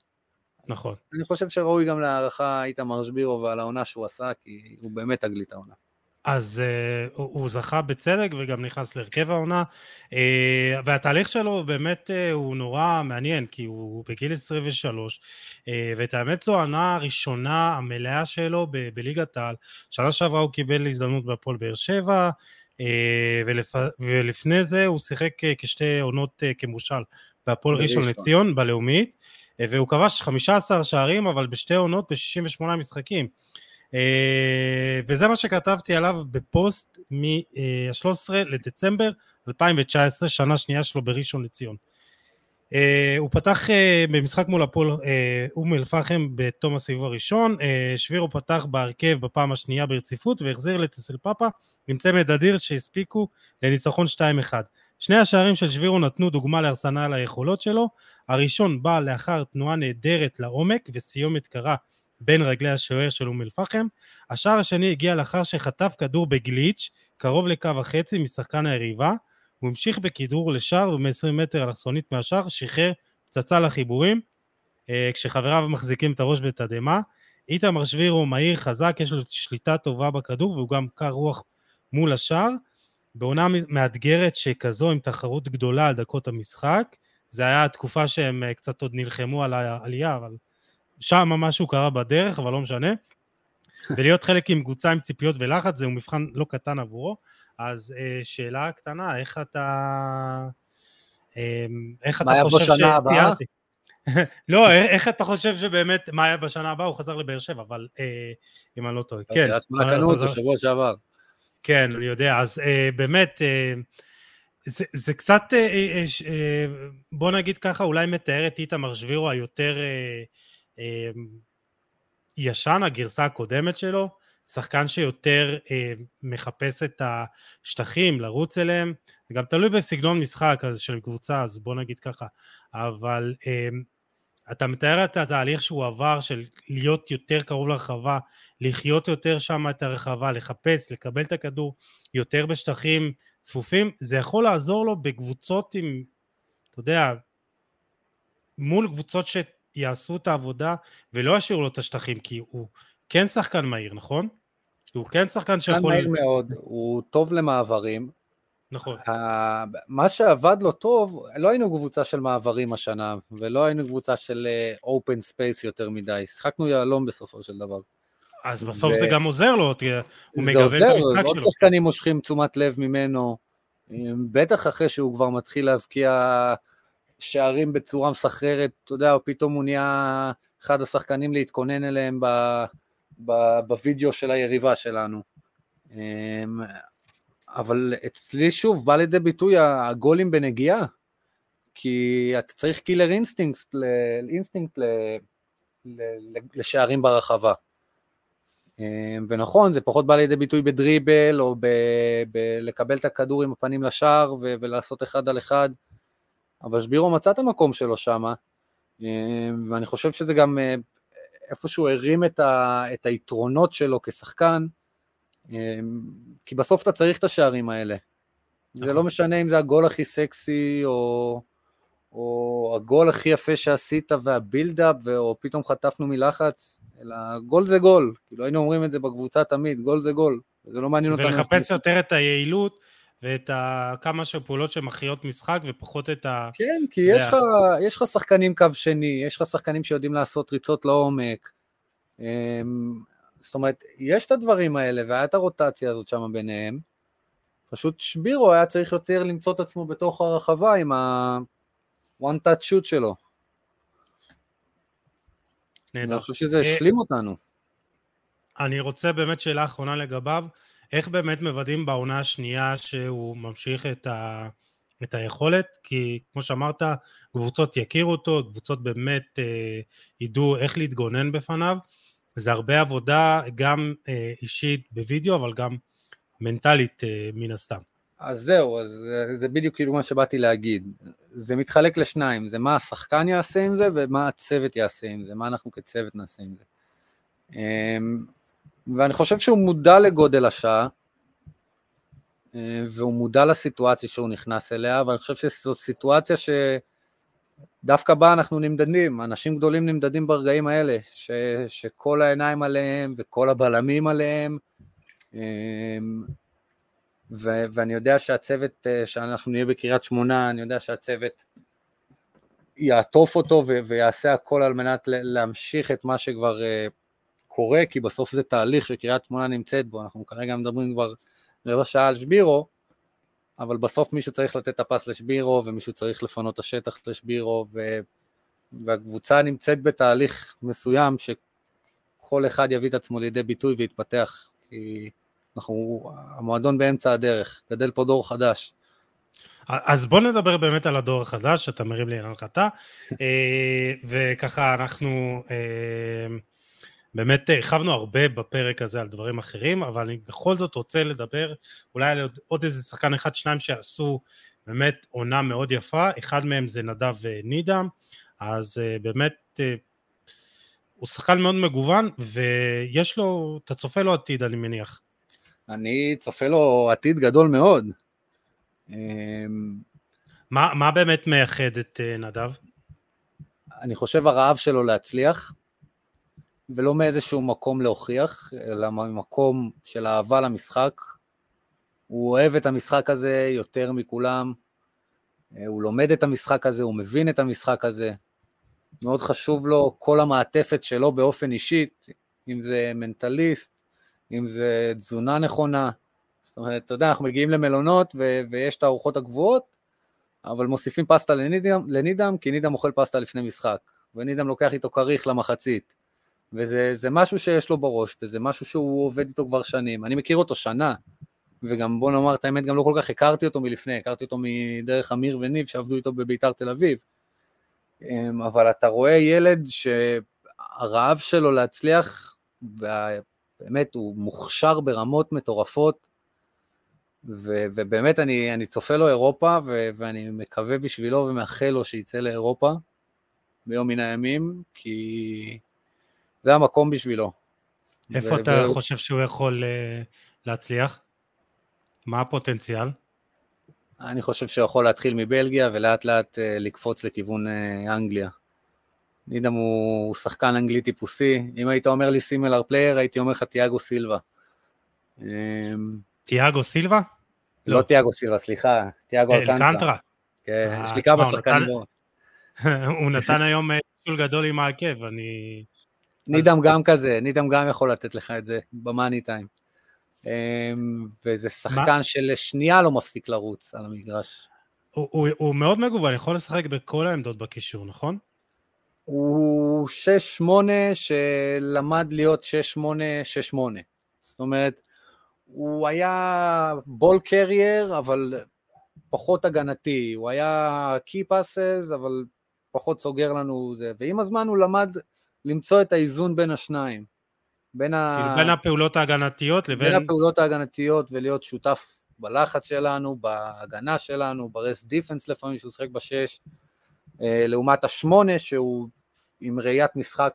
נכון. אני חושב שראוי גם להערכה איתמר שבירו ועל העונה שהוא עשה, כי הוא באמת תגלית העונה. אז uh, הוא, הוא זכה בצדק וגם נכנס להרכב העונה. uh, והתהליך שלו באמת uh, הוא נורא מעניין כי הוא בגיל 23 uh, ואת האמת זו העונה הראשונה המלאה שלו ב- בליגת העל. שנה שעברה הוא קיבל הזדמנות בהפועל באר שבע uh, ולפ... ולפני זה הוא שיחק uh, כשתי עונות uh, כמושל בהפועל ראשון לציון בלאומית uh, והוא כבש 15 שערים אבל בשתי עונות ב-68 משחקים וזה מה שכתבתי עליו בפוסט מ-13 לדצמבר 2019, שנה שנייה שלו בראשון לציון. אה, הוא פתח אה, במשחק מול הפועל אום אל-פחם בתום הסיבוב הראשון, שבירו פתח בהרכב בפעם השנייה ברציפות והחזיר לטסל פאפה עם צמד אדיר שהספיקו לניצחון 2-1. שני השערים של שבירו נתנו דוגמה לארסנל היכולות שלו, הראשון בא לאחר תנועה נהדרת לעומק וסיומת קרה בין רגלי השוער של אום אל-פחם. השער השני הגיע לאחר שחטף כדור בגליץ', קרוב לקו החצי משחקן היריבה. הוא המשיך בכדרור לשער ומ-20 מטר אלכסונית מהשער, שחרר פצצה לחיבורים, אה, כשחבריו מחזיקים את הראש בתדהמה. איתמר שביר הוא מהיר, חזק, יש לו שליטה טובה בכדור והוא גם קר רוח מול השאר. בעונה מאתגרת שכזו עם תחרות גדולה על דקות המשחק, זה היה התקופה שהם אה, קצת עוד נלחמו על העלייה, אבל שם משהו קרה בדרך, אבל לא משנה. ולהיות חלק עם קבוצה עם ציפיות ולחץ זהו מבחן לא קטן עבורו. אז אה, שאלה קטנה, איך אתה... אה, איך אתה חושב ש... תיארתי? לא, איך אתה חושב שבאמת, מה היה בשנה הבאה? הוא חזר לבאר שבע, אבל אה, אם אני לא טועה, כן. קריית שמונה קנו אותו שבוע שעבר. כן, אני יודע, אז אה, באמת, אה, זה, זה קצת, אה, אה, אה, בוא נגיד ככה, אולי מתאר את איתמר שבירו היותר אה, אה, ישן, הגרסה הקודמת שלו, שחקן שיותר אה, מחפש את השטחים, לרוץ אליהם, זה גם תלוי בסגנון משחק אז של קבוצה, אז בוא נגיד ככה, אבל אה, אתה מתאר את התהליך שהוא עבר של להיות יותר קרוב לרחבה, לחיות יותר שם את הרחבה, לחפש, לקבל את הכדור יותר בשטחים צפופים, זה יכול לעזור לו בקבוצות עם, אתה יודע, מול קבוצות שיעשו את העבודה ולא ישאירו לו את השטחים, כי הוא כן שחקן מהיר, נכון? הוא כן שחקן שיכול... שחקן מהיר מאוד, הוא טוב למעברים, נכון. מה שעבד לו טוב, לא היינו קבוצה של מעברים השנה, ולא היינו קבוצה של open אה, space יותר מדי, שיחקנו יהלום בסופו של דבר. אז בסוף ו... זה גם עוזר לו, הוא מגוון את המשחק שלו. עוד שחקנים מושכים תשומת לב ממנו, בטח אחרי שהוא כבר מתחיל להבקיע שערים בצורה מסחררת, אתה יודע, פתאום הוא נהיה אחד השחקנים להתכונן אליהם בווידאו של היריבה שלנו. אמ, אבל אצלי שוב בא לידי ביטוי הגולים בנגיעה, כי אתה צריך killer instinct, אינסטינקט לשערים ברחבה. אמ, ונכון, זה פחות בא לידי ביטוי בדריבל, או בלקבל את הכדור עם הפנים לשער ולעשות אחד על אחד, אבל שבירו מצא את המקום שלו שם, אמ, ואני חושב שזה גם אה, איפשהו הרים את, ה, את היתרונות שלו כשחקן, אמ, כי בסוף אתה צריך את השערים האלה. זה לא נכון. משנה אם זה הגול הכי סקסי, או, או הגול הכי יפה שעשית והבילדאפ, או פתאום חטפנו מלחץ, אלא גול זה גול. כאילו היינו אומרים את זה בקבוצה תמיד, גול זה גול. זה לא מעניין אותנו. ולחפש יותר את היעילות. ואת ה... כמה שפעולות שמכריעות משחק ופחות את ה... כן, כי יש לך, יש לך שחקנים קו שני, יש לך שחקנים שיודעים לעשות ריצות לעומק. אמ, זאת אומרת, יש את הדברים האלה, והיה את הרוטציה הזאת שם ביניהם, פשוט שבירו היה צריך יותר למצוא את עצמו בתוך הרחבה עם ה-one touch shoot שלו. נהדר. אני חושב שזה אה, השלים אותנו. אני רוצה באמת שאלה אחרונה לגביו, איך באמת מוודאים בעונה השנייה שהוא ממשיך את, ה, את היכולת? כי כמו שאמרת, קבוצות יכירו אותו, קבוצות באמת אה, ידעו איך להתגונן בפניו. זה הרבה עבודה גם אה, אישית בווידאו, אבל גם מנטלית אה, מן הסתם. אז זהו, אז אה, זה בדיוק כאילו מה שבאתי להגיד. זה מתחלק לשניים, זה מה השחקן יעשה עם זה ומה הצוות יעשה עם זה, מה אנחנו כצוות נעשה עם זה. אמ, ואני חושב שהוא מודע לגודל השעה, והוא מודע לסיטואציה שהוא נכנס אליה, ואני חושב שזאת סיטואציה ש... דווקא בה אנחנו נמדדים, אנשים גדולים נמדדים ברגעים האלה, ש, שכל העיניים עליהם וכל הבלמים עליהם, אמ, ו, ואני יודע שהצוות, אה, שאנחנו נהיה בקריית שמונה, אני יודע שהצוות יעטוף אותו ו, ויעשה הכל על מנת להמשיך את מה שכבר אה, קורה, כי בסוף זה תהליך שקריית שמונה נמצאת בו, אנחנו כרגע מדברים כבר רבע שעה על שבירו, אבל בסוף מישהו צריך לתת את הפס לשבירו, ומישהו צריך לפנות את השטח לשבירו, ו... והקבוצה נמצאת בתהליך מסוים שכל אחד יביא את עצמו לידי ביטוי ויתפתח, כי אנחנו, המועדון באמצע הדרך, גדל פה דור חדש. אז בוא נדבר באמת על הדור החדש, שאתה מרים לי להנחתה, אה, וככה אנחנו אה, באמת הרחבנו הרבה בפרק הזה על דברים אחרים, אבל אני בכל זאת רוצה לדבר אולי על עוד, עוד איזה שחקן אחד, שניים שעשו באמת עונה מאוד יפה, אחד מהם זה נדב אה, נידם, אז uh, באמת הוא שחקן מאוד מגוון, ויש לו, אתה צופה לו עתיד אני מניח. אני צופה לו עתיד גדול מאוד. מה, מה באמת מייחד את נדב? אני חושב הרעב שלו להצליח, ולא מאיזשהו מקום להוכיח, אלא ממקום של אהבה למשחק. הוא אוהב את המשחק הזה יותר מכולם, הוא לומד את המשחק הזה, הוא מבין את המשחק הזה. מאוד חשוב לו כל המעטפת שלו באופן אישי, אם זה מנטליסט, אם זה תזונה נכונה. זאת אומרת, אתה יודע, אנחנו מגיעים למלונות ו- ויש את הארוחות הקבועות, אבל מוסיפים פסטה לנידם, לנידם, כי נידם אוכל פסטה לפני משחק, ונידם לוקח איתו כריך למחצית. וזה משהו שיש לו בראש, וזה משהו שהוא עובד איתו כבר שנים. אני מכיר אותו שנה, וגם בוא נאמר את האמת, גם לא כל כך הכרתי אותו מלפני, הכרתי אותו מדרך אמיר וניב שעבדו איתו בביתר תל אביב. אמ, אבל אתה רואה ילד שהרעב שלו להצליח, באמת הוא מוכשר ברמות מטורפות, ו, ובאמת אני, אני צופה לו אירופה, ו, ואני מקווה בשבילו ומאחל לו שיצא לאירופה ביום מן הימים, כי זה המקום בשבילו. איפה ו- אתה ו- חושב שהוא יכול אה, להצליח? מה הפוטנציאל? אני חושב שהוא יכול להתחיל מבלגיה ולאט לאט אה, לקפוץ לכיוון אה, אנגליה. נידם הוא שחקן אנגלי טיפוסי, אם היית אומר לי similar player, הייתי אומר לך תיאגו סילבה. אמ, תיאגו סילבה? לא תיאגו סילבה, סליחה, תיאגו אלקנטרה. כן, יש לי כמה שחקנים. הוא נתן היום טיול גדול עם העקב, אני... נידם גם כזה, נידם גם יכול לתת לך את זה במאני טיים. אמ, וזה שחקן של שנייה לא מפסיק לרוץ על המגרש. הוא, הוא, הוא מאוד מגוון, יכול לשחק בכל העמדות בקישור, נכון? הוא 6-8 שלמד להיות 6-8-6-8. זאת אומרת, הוא היה בול קרייר, אבל פחות הגנתי. הוא היה קי פאסס, אבל פחות סוגר לנו זה. ועם הזמן הוא למד למצוא את האיזון בין השניים. בין, ה... כאילו בין הפעולות ההגנתיות לבין... בין הפעולות ההגנתיות ולהיות שותף בלחץ שלנו, בהגנה שלנו, ברס דיפנס לפעמים שהוא שחק בשש, אה, לעומת השמונה שהוא עם ראיית משחק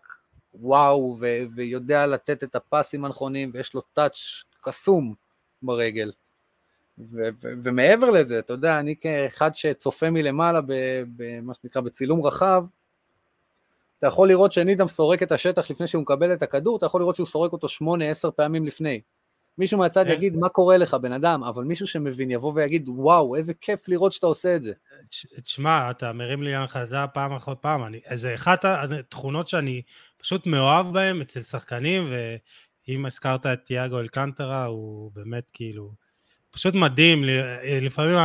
וואו ו- ויודע לתת את הפסים הנכונים ויש לו טאץ' קסום ברגל. ו- ו- ומעבר לזה, אתה יודע, אני כאחד שצופה מלמעלה במה שנקרא בצילום רחב, אתה יכול לראות שנידם סורק את השטח לפני שהוא מקבל את הכדור, אתה יכול לראות שהוא סורק אותו שמונה, עשר פעמים לפני. מישהו מהצד כן. יגיד, מה קורה לך, בן אדם? אבל מישהו שמבין יבוא ויגיד, וואו, איזה כיף לראות שאתה עושה את זה. תשמע, אתה מרים לי להנחתה פעם אחר פעם. אני, זה אחת התכונות שאני פשוט מאוהב בהן אצל שחקנים, ואם הזכרת את תיאגו אלקנטרה, הוא באמת כאילו... פשוט מדהים, לפעמים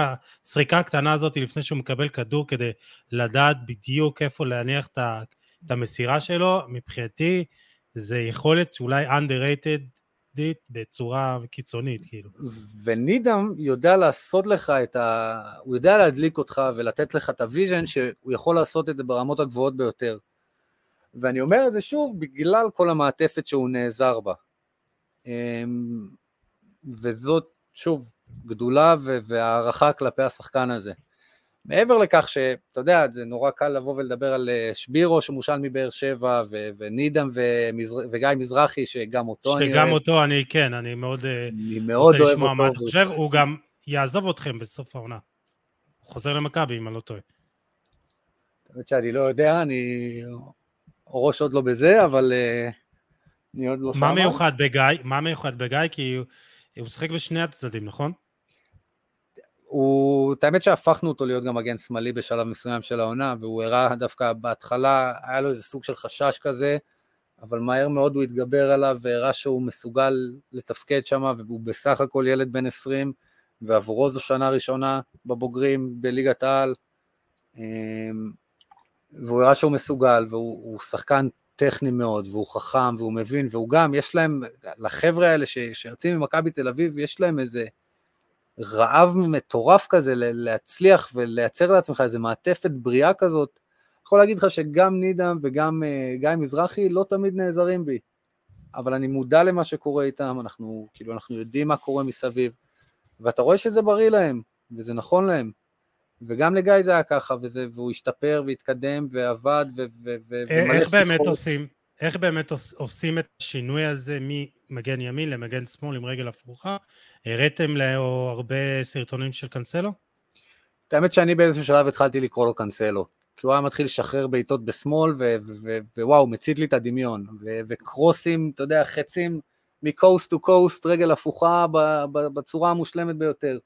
הסריקה הקטנה הזאת לפני שהוא מקבל כדור כדי לדעת בדיוק איפה להניח את המסירה שלו, מבחינתי זה יכולת אולי underrated בצורה קיצונית, כאילו. ונידם יודע לעשות לך את ה... הוא יודע להדליק אותך ולתת לך את ה vision שהוא יכול לעשות את זה ברמות הגבוהות ביותר. ואני אומר את זה שוב בגלל כל המעטפת שהוא נעזר בה. אמ, וזאת, שוב, גדולה והערכה כלפי השחקן הזה. מעבר לכך שאתה יודע, זה נורא קל לבוא ולדבר על אה, שבירו שמושל מבאר שבע, ו- ונידם ומזר... וגיא מזרחי, שגם אותו שגם אני. שגם אותו אני, כן, אני מאוד, אה, אני מאוד רוצה לשמוע מה אתה חושב, הוא גם יעזוב אתכם בסוף העונה. הוא חוזר למכבי, אם אני לא טועה. האמת שאני לא יודע, אני ראש עוד לא בזה, אבל אה, אני עוד לא מה מיוחד בגיא? מה מיוחד בגיא? כי הוא משחק בשני הצדדים, נכון? הוא, את האמת שהפכנו אותו להיות גם מגן שמאלי בשלב מסוים של העונה, והוא הראה דווקא בהתחלה, היה לו איזה סוג של חשש כזה, אבל מהר מאוד הוא התגבר עליו והראה שהוא מסוגל לתפקד שם, והוא בסך הכל ילד בן 20, ועבורו זו שנה ראשונה בבוגרים בליגת העל, אמ, והוא הראה שהוא מסוגל, והוא שחקן טכני מאוד, והוא חכם, והוא מבין, והוא גם, יש להם, לחבר'ה האלה שיוצאים ממכבי תל אביב, יש להם איזה רעב מטורף כזה להצליח ולייצר לעצמך איזה מעטפת בריאה כזאת, יכול להגיד לך שגם נידם וגם uh, גיא מזרחי לא תמיד נעזרים בי, אבל אני מודע למה שקורה איתם, אנחנו כאילו אנחנו יודעים מה קורה מסביב, ואתה רואה שזה בריא להם, וזה נכון להם, וגם לגיא זה היה ככה, וזה, והוא השתפר והתקדם ועבד ו... ו, ו איך באמת עושים? איך באמת עושים את השינוי הזה ממגן ימין למגן שמאל עם רגל הפרוכה? הראיתם לו הרבה סרטונים של קאנסלו? האמת שאני באיזשהו שלב התחלתי לקרוא לו קאנסלו. כי הוא היה מתחיל לשחרר בעיטות בשמאל, ווואו, מצית לי את הדמיון. וקרוסים, אתה יודע, חצים מקוסט טו קוסט, רגל הפוכה בצורה המושלמת ביותר.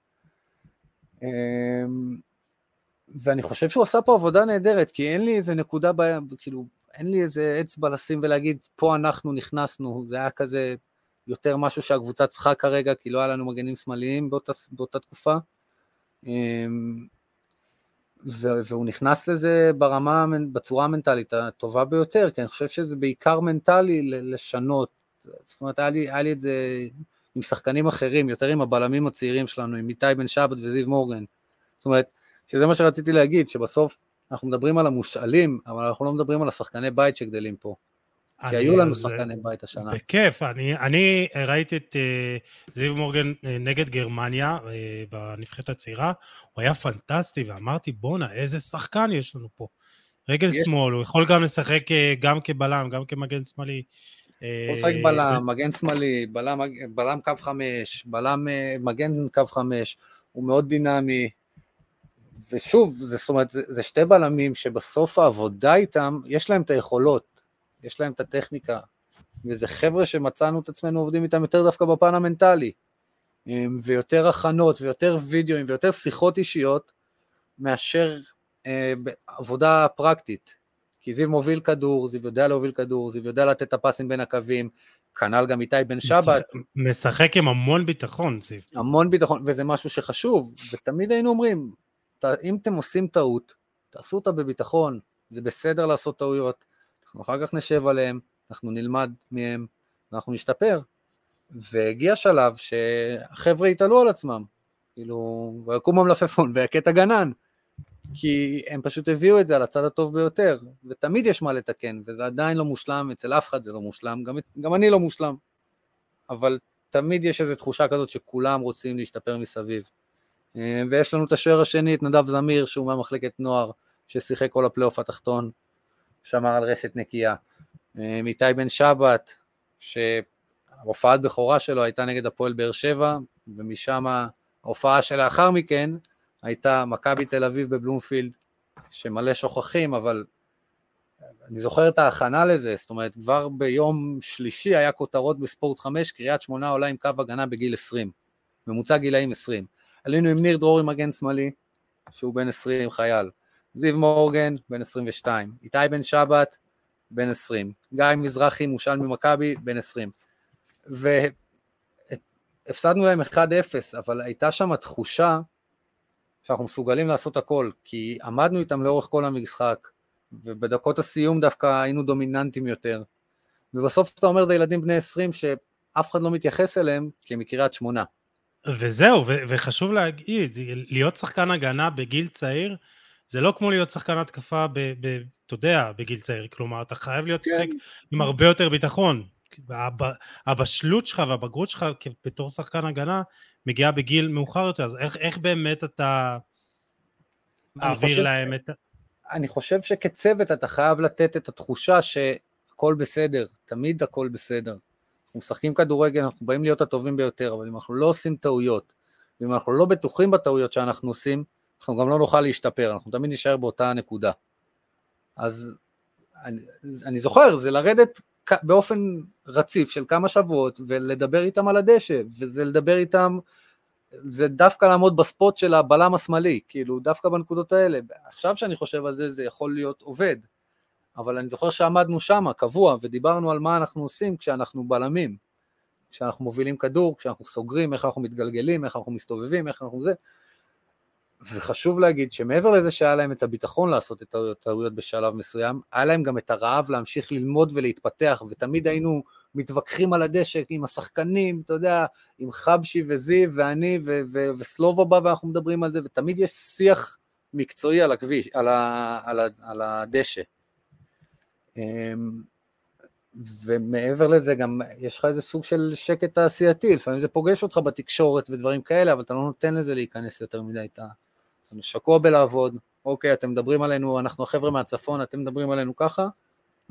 אמ, ואני חושב שהוא עשה פה עבודה נהדרת, כי אין לי איזה נקודה, ב... כאילו, אין לי איזה אצבע לשים ולהגיד, פה אנחנו נכנסנו, זה היה כזה יותר משהו שהקבוצה צריכה כרגע, כי לא היה לנו מגנים שמאליים באותה, באותה תקופה. אמ, והוא נכנס לזה ברמה, בצורה המנטלית הטובה ביותר, כי אני חושב שזה בעיקר מנטלי לשנות. זאת אומרת, היה לי, היה לי את זה עם שחקנים אחרים, יותר עם הבלמים הצעירים שלנו, עם איתי בן שבת וזיו מורגן. זאת אומרת, שזה מה שרציתי להגיד, שבסוף אנחנו מדברים על המושאלים, אבל אנחנו לא מדברים על השחקני בית שגדלים פה. כי היו לנו שחקני בית השנה. בכיף, אני, אני ראיתי את uh, זיו מורגן uh, נגד גרמניה uh, בנבחרת הצעירה, הוא היה פנטסטי, ואמרתי, בואנה, איזה שחקן יש לנו פה. רגל יש... שמאל, הוא יכול גם לשחק uh, גם כבלם, גם כמגן שמאלי. הוא לשחק בלם, מגן שמאלי, בלם, בלם קו חמש, בלם מגן קו חמש, הוא מאוד דינמי, ושוב, זה, זאת אומרת, זה, זה שתי בלמים שבסוף העבודה איתם, יש להם את היכולות, יש להם את הטכניקה, וזה חבר'ה שמצאנו את עצמנו עובדים איתם יותר דווקא בפן המנטלי, אמ, ויותר הכנות, ויותר וידאוים, ויותר שיחות אישיות, מאשר אה, עבודה פרקטית. כי זיו מוביל כדור, זיו יודע להוביל כדור, זיו יודע לתת את הפסים בין הקווים, כנ"ל גם איתי בן שבת. משחק עם המון ביטחון, זיו. המון ביטחון, וזה משהו שחשוב, ותמיד היינו אומרים, אם אתם עושים טעות, תעשו אותה בביטחון, זה בסדר לעשות טעויות, אנחנו אחר כך נשב עליהם, אנחנו נלמד מהם, ואנחנו נשתפר. והגיע שלב שהחבר'ה יתעלו על עצמם, כאילו, ויקום המלפפון את הגנן, כי הם פשוט הביאו את זה על הצד הטוב ביותר, ותמיד יש מה לתקן, וזה עדיין לא מושלם, אצל אף אחד זה לא מושלם, גם, גם אני לא מושלם, אבל תמיד יש איזו תחושה כזאת שכולם רוצים להשתפר מסביב. אה, ויש לנו את השוער השני, את נדב זמיר, שהוא מהמחלקת נוער, ששיחק כל הפלייאוף התחתון, שמר על רשת נקייה. אה, איתי בן שבת, שההופעת בכורה שלו הייתה נגד הפועל באר שבע, ומשם ההופעה שלאחר מכן הייתה מכבי תל אביב בבלומפילד, שמלא שוכחים, אבל אני זוכר את ההכנה לזה, זאת אומרת, כבר ביום שלישי היה כותרות בספורט 5, קריית שמונה עולה עם קו הגנה בגיל 20, ממוצע גילאים 20. עלינו עם ניר דרורי מגן שמאלי, שהוא בן 20 חייל, זיו מורגן, בן 22, איתי בן שבת, בן 20, גיא מזרחי, מושל ממכבי, בן 20. והפסדנו להם 1-0, אבל הייתה שם תחושה שאנחנו מסוגלים לעשות הכל, כי עמדנו איתם לאורך כל המשחק, ובדקות הסיום דווקא היינו דומיננטים יותר. ובסוף אתה אומר זה ילדים בני 20 שאף אחד לא מתייחס אליהם כי הם מקריית שמונה. וזהו, ו- וחשוב להגיד, להיות שחקן הגנה בגיל צעיר, זה לא כמו להיות שחקן התקפה, אתה יודע, בגיל צעיר, כלומר, אתה חייב להיות כן. שחק עם הרבה יותר ביטחון. הבשלות שלך והבגרות שלך בתור שחקן הגנה מגיעה בגיל מאוחר יותר, אז איך, איך באמת אתה מעביר להם את... אני חושב שכצוות אתה חייב לתת את התחושה שהכל בסדר, תמיד הכל בסדר. אנחנו משחקים כדורגל, אנחנו באים להיות הטובים ביותר, אבל אם אנחנו לא עושים טעויות, ואם אנחנו לא בטוחים בטעויות שאנחנו עושים, אנחנו גם לא נוכל להשתפר, אנחנו תמיד נשאר באותה נקודה. אז אני, אני זוכר, זה לרדת באופן רציף של כמה שבועות ולדבר איתם על הדשא, וזה לדבר איתם, זה דווקא לעמוד בספוט של הבלם השמאלי, כאילו דווקא בנקודות האלה. עכשיו שאני חושב על זה, זה יכול להיות עובד, אבל אני זוכר שעמדנו שם, קבוע, ודיברנו על מה אנחנו עושים כשאנחנו בלמים, כשאנחנו מובילים כדור, כשאנחנו סוגרים, איך אנחנו מתגלגלים, איך אנחנו מסתובבים, איך אנחנו זה. וחשוב להגיד שמעבר לזה שהיה להם את הביטחון לעשות את הטעויות בשלב מסוים, היה להם גם את הרעב להמשיך ללמוד ולהתפתח, ותמיד היינו מתווכחים על הדשא עם השחקנים, אתה יודע, עם חבשי וזיו ואני ו- ו- וסלובה בא ואנחנו מדברים על זה, ותמיד יש שיח מקצועי על הכביש, על, ה- על, ה- על הדשא. אמ, ומעבר לזה גם יש לך איזה סוג של שקט תעשייתי, לפעמים זה פוגש אותך בתקשורת ודברים כאלה, אבל אתה לא נותן לזה להיכנס יותר מדי, אתה, שקוע בלעבוד, אוקיי, אתם מדברים עלינו, אנחנו החבר'ה מהצפון, אתם מדברים עלינו ככה,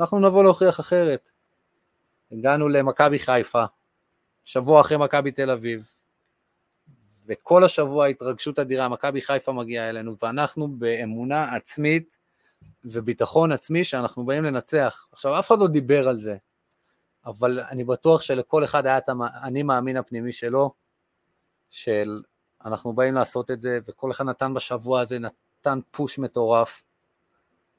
אנחנו נבוא להוכיח אחרת. הגענו למכבי חיפה, שבוע אחרי מכבי תל אביב, וכל השבוע התרגשות אדירה, מכבי חיפה מגיעה אלינו, ואנחנו באמונה עצמית וביטחון עצמי שאנחנו באים לנצח. עכשיו, אף אחד לא דיבר על זה, אבל אני בטוח שלכל אחד היה את האני מאמין הפנימי שלו, של אנחנו באים לעשות את זה, וכל אחד נתן בשבוע הזה, נתן פוש מטורף.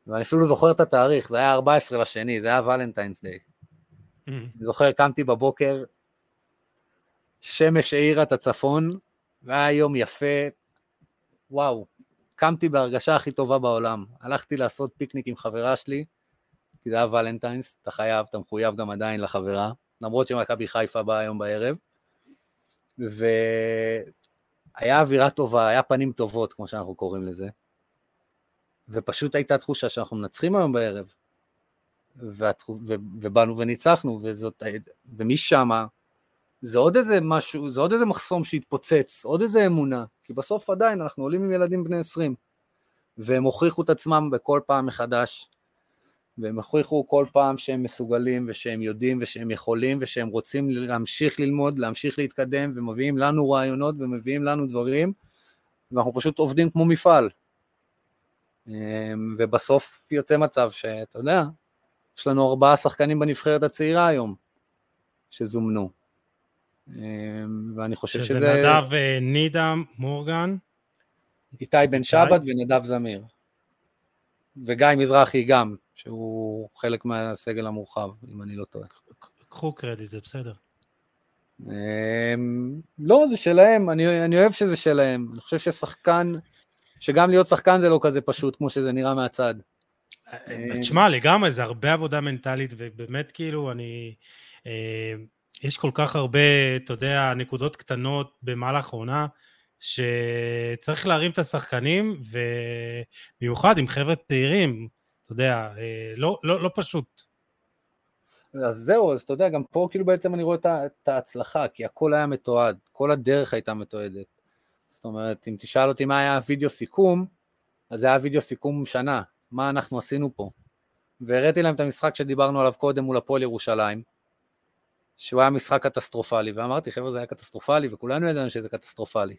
ואני אפילו זוכר את התאריך, זה היה 14 לשני, זה היה ולנטיינס דיי. Mm-hmm. אני זוכר, קמתי בבוקר, שמש האירה את הצפון, והיה יום יפה, וואו, קמתי בהרגשה הכי טובה בעולם. הלכתי לעשות פיקניק עם חברה שלי, כי זה היה ולנטיינס, אתה חייב, אתה מחויב גם עדיין לחברה, למרות שמכבי חיפה באה היום בערב. והיה אווירה טובה, היה פנים טובות, כמו שאנחנו קוראים לזה. ופשוט הייתה תחושה שאנחנו מנצחים היום בערב. ובאנו וניצחנו, וזאת, ומשם זה עוד איזה משהו, זה עוד איזה מחסום שהתפוצץ, עוד איזה אמונה, כי בסוף עדיין אנחנו עולים עם ילדים בני 20, והם הוכיחו את עצמם בכל פעם מחדש, והם הוכיחו כל פעם שהם מסוגלים ושהם יודעים ושהם יכולים ושהם רוצים להמשיך ללמוד, להמשיך להתקדם ומביאים לנו רעיונות ומביאים לנו דברים ואנחנו פשוט עובדים כמו מפעל. אמ, ובסוף יוצא מצב שאתה יודע, יש לנו ארבעה שחקנים בנבחרת הצעירה היום שזומנו. אמ, ואני חושב שזה... שזה נדב אה, נידה מורגן. איתי בן שבת ונדב זמיר. וגיא מזרחי גם, שהוא חלק מהסגל המורחב, אם אני לא טועה. קחו קרדיט, זה בסדר. אמ, לא, זה שלהם, אני, אני אוהב שזה שלהם. אני חושב ששחקן, שגם להיות שחקן זה לא כזה פשוט כמו שזה נראה מהצד. אה, תשמע, לגמרי, זה הרבה עבודה מנטלית, ובאמת כאילו, אני... יש כל כך הרבה, אתה יודע, נקודות קטנות במהלך העונה, שצריך להרים את השחקנים, ובמיוחד עם חבר'ה צעירים, אתה יודע, אה, לא, לא, לא פשוט. אז זהו, אז אתה יודע, גם פה כאילו בעצם אני רואה את ההצלחה, כי הכל היה מתועד, כל הדרך הייתה מתועדת. זאת אומרת, אם תשאל אותי מה היה הווידאו סיכום, אז זה היה וידאו סיכום שנה, מה אנחנו עשינו פה. והראיתי להם את המשחק שדיברנו עליו קודם מול הפועל ירושלים, שהוא היה משחק קטסטרופלי, ואמרתי, חבר'ה, זה היה קטסטרופלי, וכולנו ידענו שזה קטסטרופלי.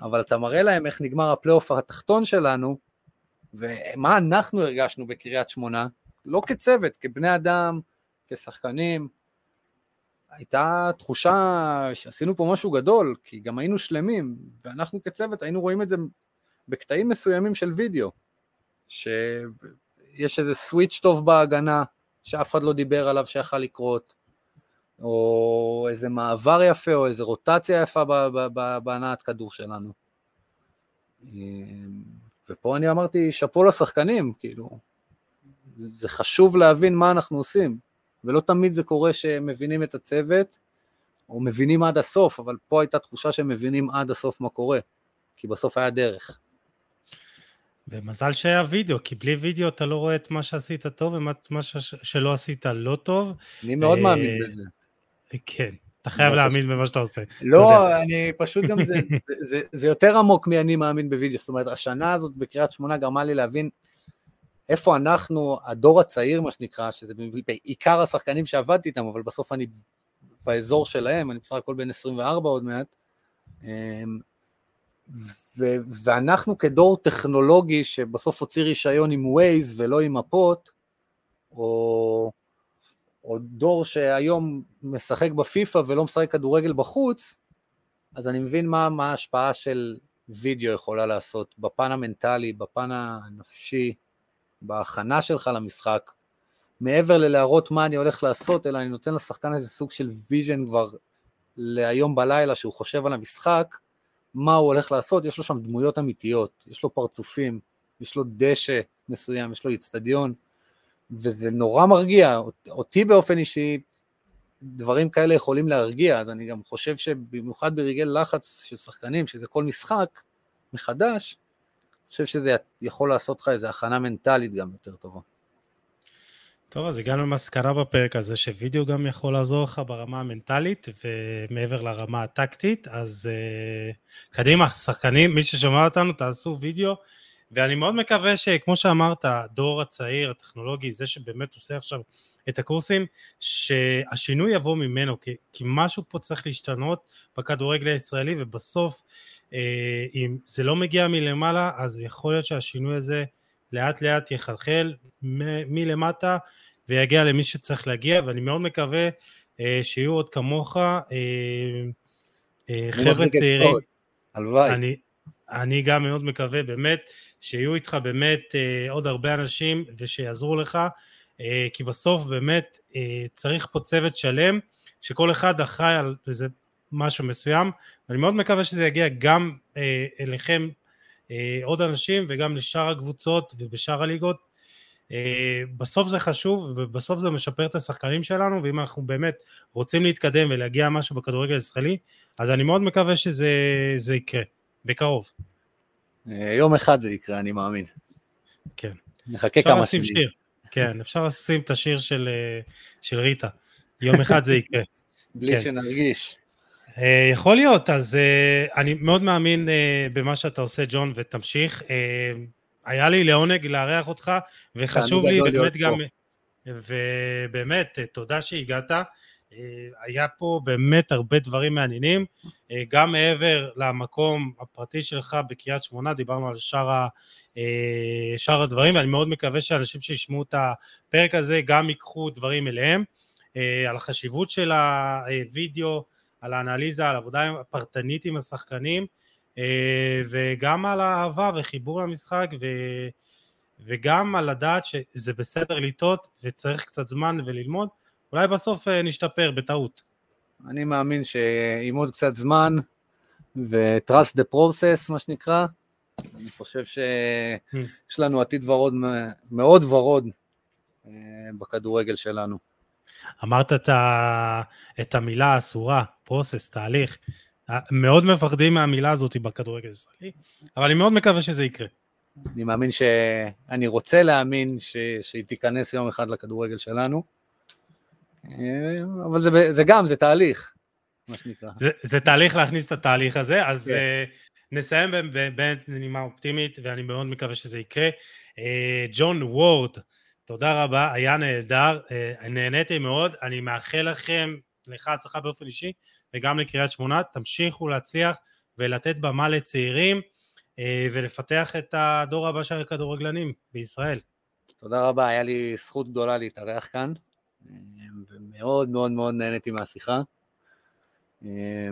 אבל אתה מראה להם איך נגמר הפלייאוף התחתון שלנו, ומה אנחנו הרגשנו בקריית שמונה, לא כצוות, כבני אדם, כשחקנים, הייתה תחושה שעשינו פה משהו גדול, כי גם היינו שלמים, ואנחנו כצוות היינו רואים את זה בקטעים מסוימים של וידאו, שיש איזה switch טוב בהגנה, שאף אחד לא דיבר עליו שיכול לקרות, או איזה מעבר יפה, או איזה רוטציה יפה בהנעת כדור שלנו. ופה אני אמרתי, שאפו לשחקנים, כאילו, זה חשוב להבין מה אנחנו עושים, ולא תמיד זה קורה שמבינים את הצוות, או מבינים עד הסוף, אבל פה הייתה תחושה שהם מבינים עד הסוף מה קורה, כי בסוף היה דרך. ומזל שהיה וידאו, כי בלי וידאו אתה לא רואה את מה שעשית טוב ומה שלא עשית לא טוב. אני מאוד מאמין בזה. כן, אתה חייב להאמין במה שאתה עושה. לא, אני פשוט גם, זה, זה, זה, זה יותר עמוק מאני מאמין בווידאו, זאת אומרת, השנה הזאת בקריית שמונה גרמה לי להבין איפה אנחנו, הדור הצעיר מה שנקרא, שזה בעיקר השחקנים שעבדתי איתם, אבל בסוף אני באזור שלהם, אני בסך הכל בן 24 עוד מעט, אמ, ו- ואנחנו כדור טכנולוגי שבסוף הוציא רישיון עם ווייז ולא עם מפות, או או דור שהיום משחק בפיפא ולא משחק כדורגל בחוץ, אז אני מבין מה, מה ההשפעה של וידאו יכולה לעשות בפן המנטלי, בפן הנפשי, בהכנה שלך למשחק, מעבר ללהראות מה אני הולך לעשות, אלא אני נותן לשחקן איזה סוג של vision כבר להיום בלילה שהוא חושב על המשחק, מה הוא הולך לעשות, יש לו שם דמויות אמיתיות, יש לו פרצופים, יש לו דשא מסוים, יש לו איצטדיון, וזה נורא מרגיע, אותי באופן אישי, דברים כאלה יכולים להרגיע, אז אני גם חושב שבמיוחד ברגעי לחץ של שחקנים, שזה כל משחק מחדש, אני חושב שזה יכול לעשות לך איזו הכנה מנטלית גם יותר טובה. טוב, אז הגענו למסקנה בפרק הזה שווידאו גם יכול לעזור לך ברמה המנטלית ומעבר לרמה הטקטית, אז uh, קדימה, שחקנים, מי ששומע אותנו, תעשו וידאו. ואני מאוד מקווה שכמו שאמרת, הדור הצעיר, הטכנולוגי, זה שבאמת עושה עכשיו את הקורסים, שהשינוי יבוא ממנו, כי, כי משהו פה צריך להשתנות בכדורגל הישראלי, ובסוף, אה, אם זה לא מגיע מלמעלה, אז יכול להיות שהשינוי הזה לאט לאט יחלחל מ- מלמטה ויגיע למי שצריך להגיע, ואני מאוד מקווה אה, שיהיו עוד כמוך, אה, אה, חבר'ה צעירים. הלוואי. אני, אני גם מאוד מקווה באמת שיהיו איתך באמת אה, עוד הרבה אנשים ושיעזרו לך, אה, כי בסוף באמת אה, צריך פה צוות שלם, שכל אחד אחראי על איזה משהו מסוים, ואני מאוד מקווה שזה יגיע גם אה, אליכם אה, עוד אנשים וגם לשאר הקבוצות ובשאר הליגות. אה, בסוף זה חשוב ובסוף זה משפר את השחקנים שלנו ואם אנחנו באמת רוצים להתקדם ולהגיע משהו בכדורגל הישראלי אז אני מאוד מקווה שזה יקרה בקרוב. אה, יום אחד זה יקרה אני מאמין. כן. נחכה כמה אפשר לשים שיר. כן אפשר לשים את השיר של, אה, של ריטה. יום אחד זה יקרה. בלי כן. שנרגיש. Uh, יכול להיות, אז uh, אני מאוד מאמין uh, במה שאתה עושה, ג'ון, ותמשיך. Uh, היה לי לעונג לארח אותך, וחשוב לי באמת גם, ובאמת, תודה שהגעת. היה פה באמת הרבה דברים מעניינים, גם מעבר למקום הפרטי שלך בקריית שמונה, דיברנו על שאר, ה, שאר הדברים, ואני מאוד מקווה שאנשים שישמעו את הפרק הזה גם ייקחו דברים אליהם, על החשיבות של הווידאו, על האנליזה, על עבודה פרטנית עם השחקנים, אה, וגם על האהבה וחיבור למשחק, ו... וגם על לדעת שזה בסדר לטעות וצריך קצת זמן וללמוד, אולי בסוף אה, נשתפר בטעות. אני מאמין שעם עוד קצת זמן ו-trust the process, מה שנקרא, אני חושב שיש לנו עתיד ורוד, מאוד ורוד אה, בכדורגל שלנו. אמרת את, ה... את המילה האסורה, פרוסס, תהליך. מאוד מפחדים מהמילה הזאת בכדורגל הישראלי, אבל אני מאוד מקווה שזה יקרה. אני מאמין ש... אני רוצה להאמין ש... שהיא תיכנס יום אחד לכדורגל שלנו, אבל זה, זה גם, זה תהליך, מה שנקרא. זה, זה תהליך להכניס את התהליך הזה, אז כן. uh, נסיים באמת בנימה אופטימית, ואני מאוד מקווה שזה יקרה. אה, ג'ון uh, וורד, תודה רבה, היה נהדר, uh, נהניתי מאוד, אני מאחל לכם, לך הצלחה באופן אישי, וגם לקריית שמונה, תמשיכו להצליח ולתת במה לצעירים אה, ולפתח את הדור הבא של הכדורגלנים בישראל. תודה רבה, היה לי זכות גדולה להתארח כאן, אה, ומאוד מאוד מאוד נהניתי מהשיחה, אה,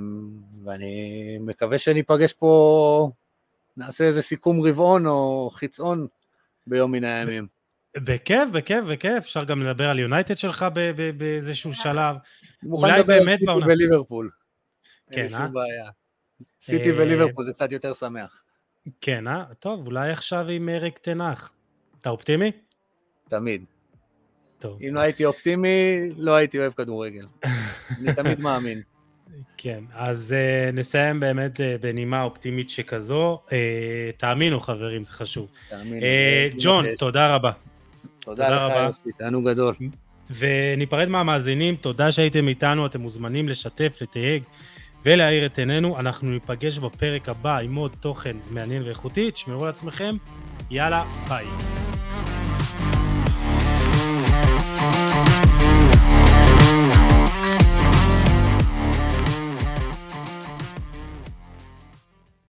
ואני מקווה שניפגש פה, נעשה איזה סיכום רבעון או חצעון ביום מן הימים. בכיף, בכיף, בכיף, אפשר גם לדבר על יונייטד שלך באיזשהו שלב. אולי באמת בעונה. סיטי וליברפול. כן, אה? אין שום בעיה. סיטי אה, וליברפול זה קצת יותר שמח. כן, אה? טוב, אולי עכשיו עם אריק תנח. אתה אופטימי? תמיד. טוב. אם לא הייתי אופטימי, לא הייתי אוהב כדורגל. אני תמיד מאמין. כן, אז uh, נסיים באמת uh, בנימה אופטימית שכזו. Uh, תאמינו חברים, זה חשוב. תאמינו. Uh, ג'ון, תודה רבה. תודה, תודה לך יוסי, תענוג גדול. וניפרד מהמאזינים, תודה שהייתם איתנו, אתם מוזמנים לשתף, לתייג ולהאיר את עינינו. אנחנו ניפגש בפרק הבא עם עוד תוכן מעניין ואיכותי, תשמרו על עצמכם, יאללה, ביי.